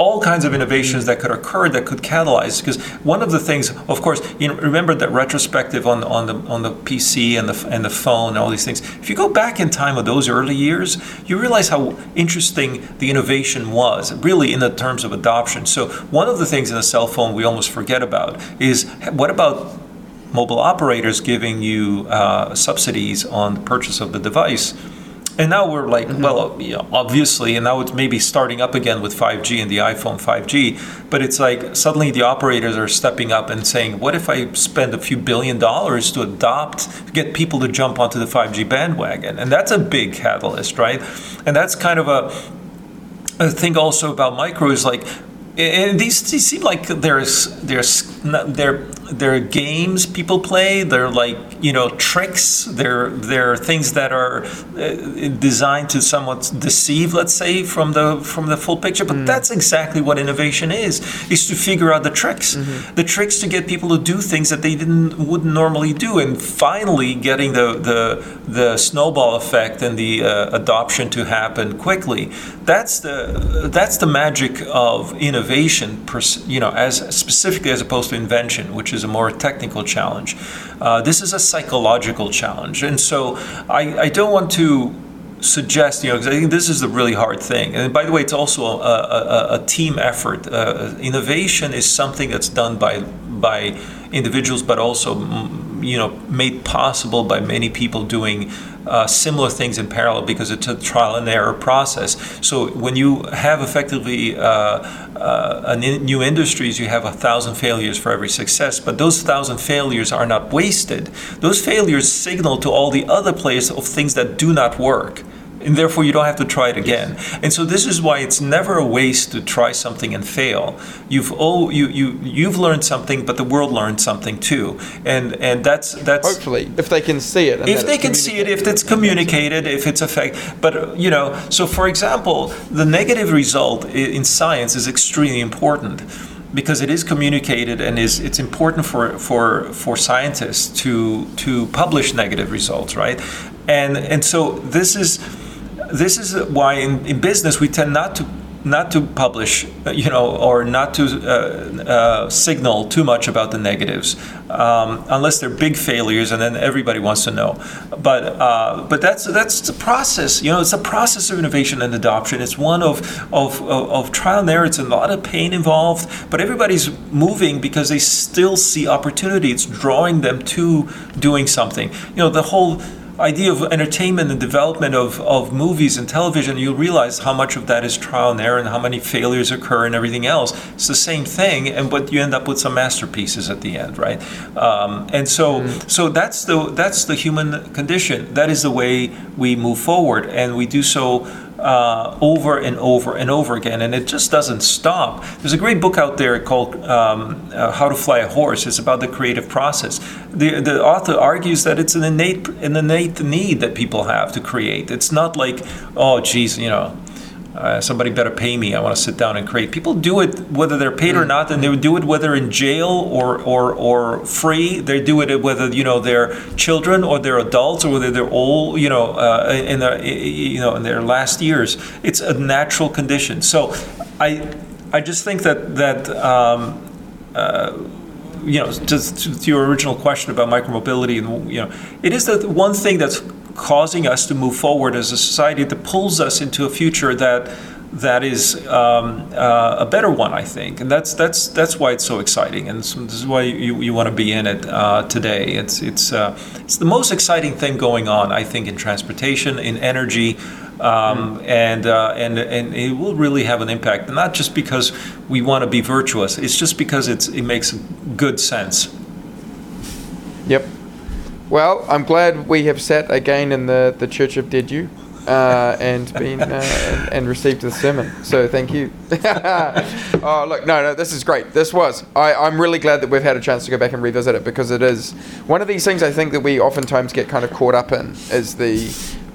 all kinds of innovations that could occur that could catalyze. Because one of the things, of course, you know, remember that retrospective on on the on the PC and the and the phone and all these things. If you go back in time of those early years, you realize how interesting the innovation was, really in the terms of adoption. So one of the things in a cell phone we almost forget about is what about mobile operators giving you uh, subsidies on the purchase of the device? And now we're like, mm-hmm. well, you know, obviously, and now it's maybe starting up again with 5G and the iPhone 5G. But it's like suddenly the operators are stepping up and saying, what if I spend a few billion dollars to adopt, get people to jump onto the 5G bandwagon? And that's a big catalyst, right? And that's kind of a, a thing also about micro is like, and these, these seem like there's there's they're they're games people play. They're like you know tricks. They're they're things that are uh, designed to somewhat deceive, let's say, from the from the full picture. But mm. that's exactly what innovation is: is to figure out the tricks, mm-hmm. the tricks to get people to do things that they didn't wouldn't normally do, and finally getting the the the snowball effect and the uh, adoption to happen quickly. That's the that's the magic of innovation, you know, as specifically as opposed to invention, which is a more technical challenge. Uh, this is a psychological challenge. And so I, I don't want to suggest, you know, because I think this is the really hard thing. And by the way, it's also a, a, a team effort. Uh, innovation is something that's done by by individuals, but also, you know, made possible by many people doing uh, similar things in parallel because it's a trial and error process. So when you have effectively uh, uh, in new industries, you have a thousand failures for every success, but those thousand failures are not wasted. Those failures signal to all the other players of things that do not work and therefore you don't have to try it again. And so this is why it's never a waste to try something and fail. You've oh you you you've learned something, but the world learned something too. And and that's that's hopefully if they can see it. if they can see it, if it's communicated, if it's effect. But you know, so for example, the negative result in science is extremely important because it is communicated and is it's important for for for scientists to to publish negative results, right? And and so this is this is why in, in business we tend not to not to publish, you know, or not to uh, uh, signal too much about the negatives, um, unless they're big failures, and then everybody wants to know. But uh, but that's that's the process. You know, it's a process of innovation and adoption. It's one of of, of, of trial and error. It's a lot of pain involved, but everybody's moving because they still see opportunity. It's drawing them to doing something. You know, the whole idea of entertainment and development of, of movies and television, you'll realize how much of that is trial and error and how many failures occur and everything else. It's the same thing, and but you end up with some masterpieces at the end, right? Um, and so, mm-hmm. so that's the that's the human condition. That is the way we move forward, and we do so uh, over and over and over again, and it just doesn't stop. There's a great book out there called um, uh, How to Fly a Horse. It's about the creative process. The, the author argues that it's an innate, an innate need that people have to create. It's not like, oh, geez, you know, uh, somebody better pay me. I want to sit down and create. People do it whether they're paid or mm. not, and they would do it whether in jail or, or, or free. They do it whether you know they're children or they're adults or whether they're old. You know, uh, in their you know in their last years. It's a natural condition. So, I I just think that that. Um, uh, you know, just to, to your original question about micromobility, and you know, it is the one thing that's causing us to move forward as a society that pulls us into a future that that is um, uh, a better one, I think, and that's that's that's why it's so exciting, and this is why you, you want to be in it uh, today. It's it's uh, it's the most exciting thing going on, I think, in transportation, in energy, um, mm. and uh, and and it will really have an impact. Not just because we want to be virtuous; it's just because it's it makes good sense. Yep. Well, I'm glad we have sat again in the, the Church of Dediu uh, and been uh, and, and, received the sermon. So thank you. <laughs> oh, look, no, no, this is great. This was. I, I'm really glad that we've had a chance to go back and revisit it because it is one of these things I think that we oftentimes get kind of caught up in is the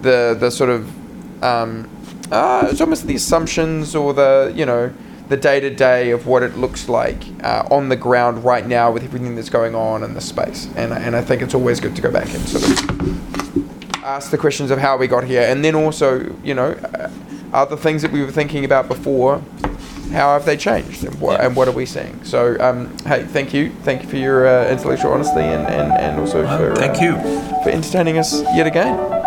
the the sort of um, uh, it's almost the assumptions or the you know the day to day of what it looks like uh, on the ground right now with everything that's going on in the space. And, and I think it's always good to go back and sort of ask the questions of how we got here. And then also, you know, uh, other things that we were thinking about before how have they changed and what, Yeah. and what are we seeing? So, um, hey, thank you. Thank you for your uh, intellectual honesty and, and, and also for, thank uh, you. for entertaining us yet again.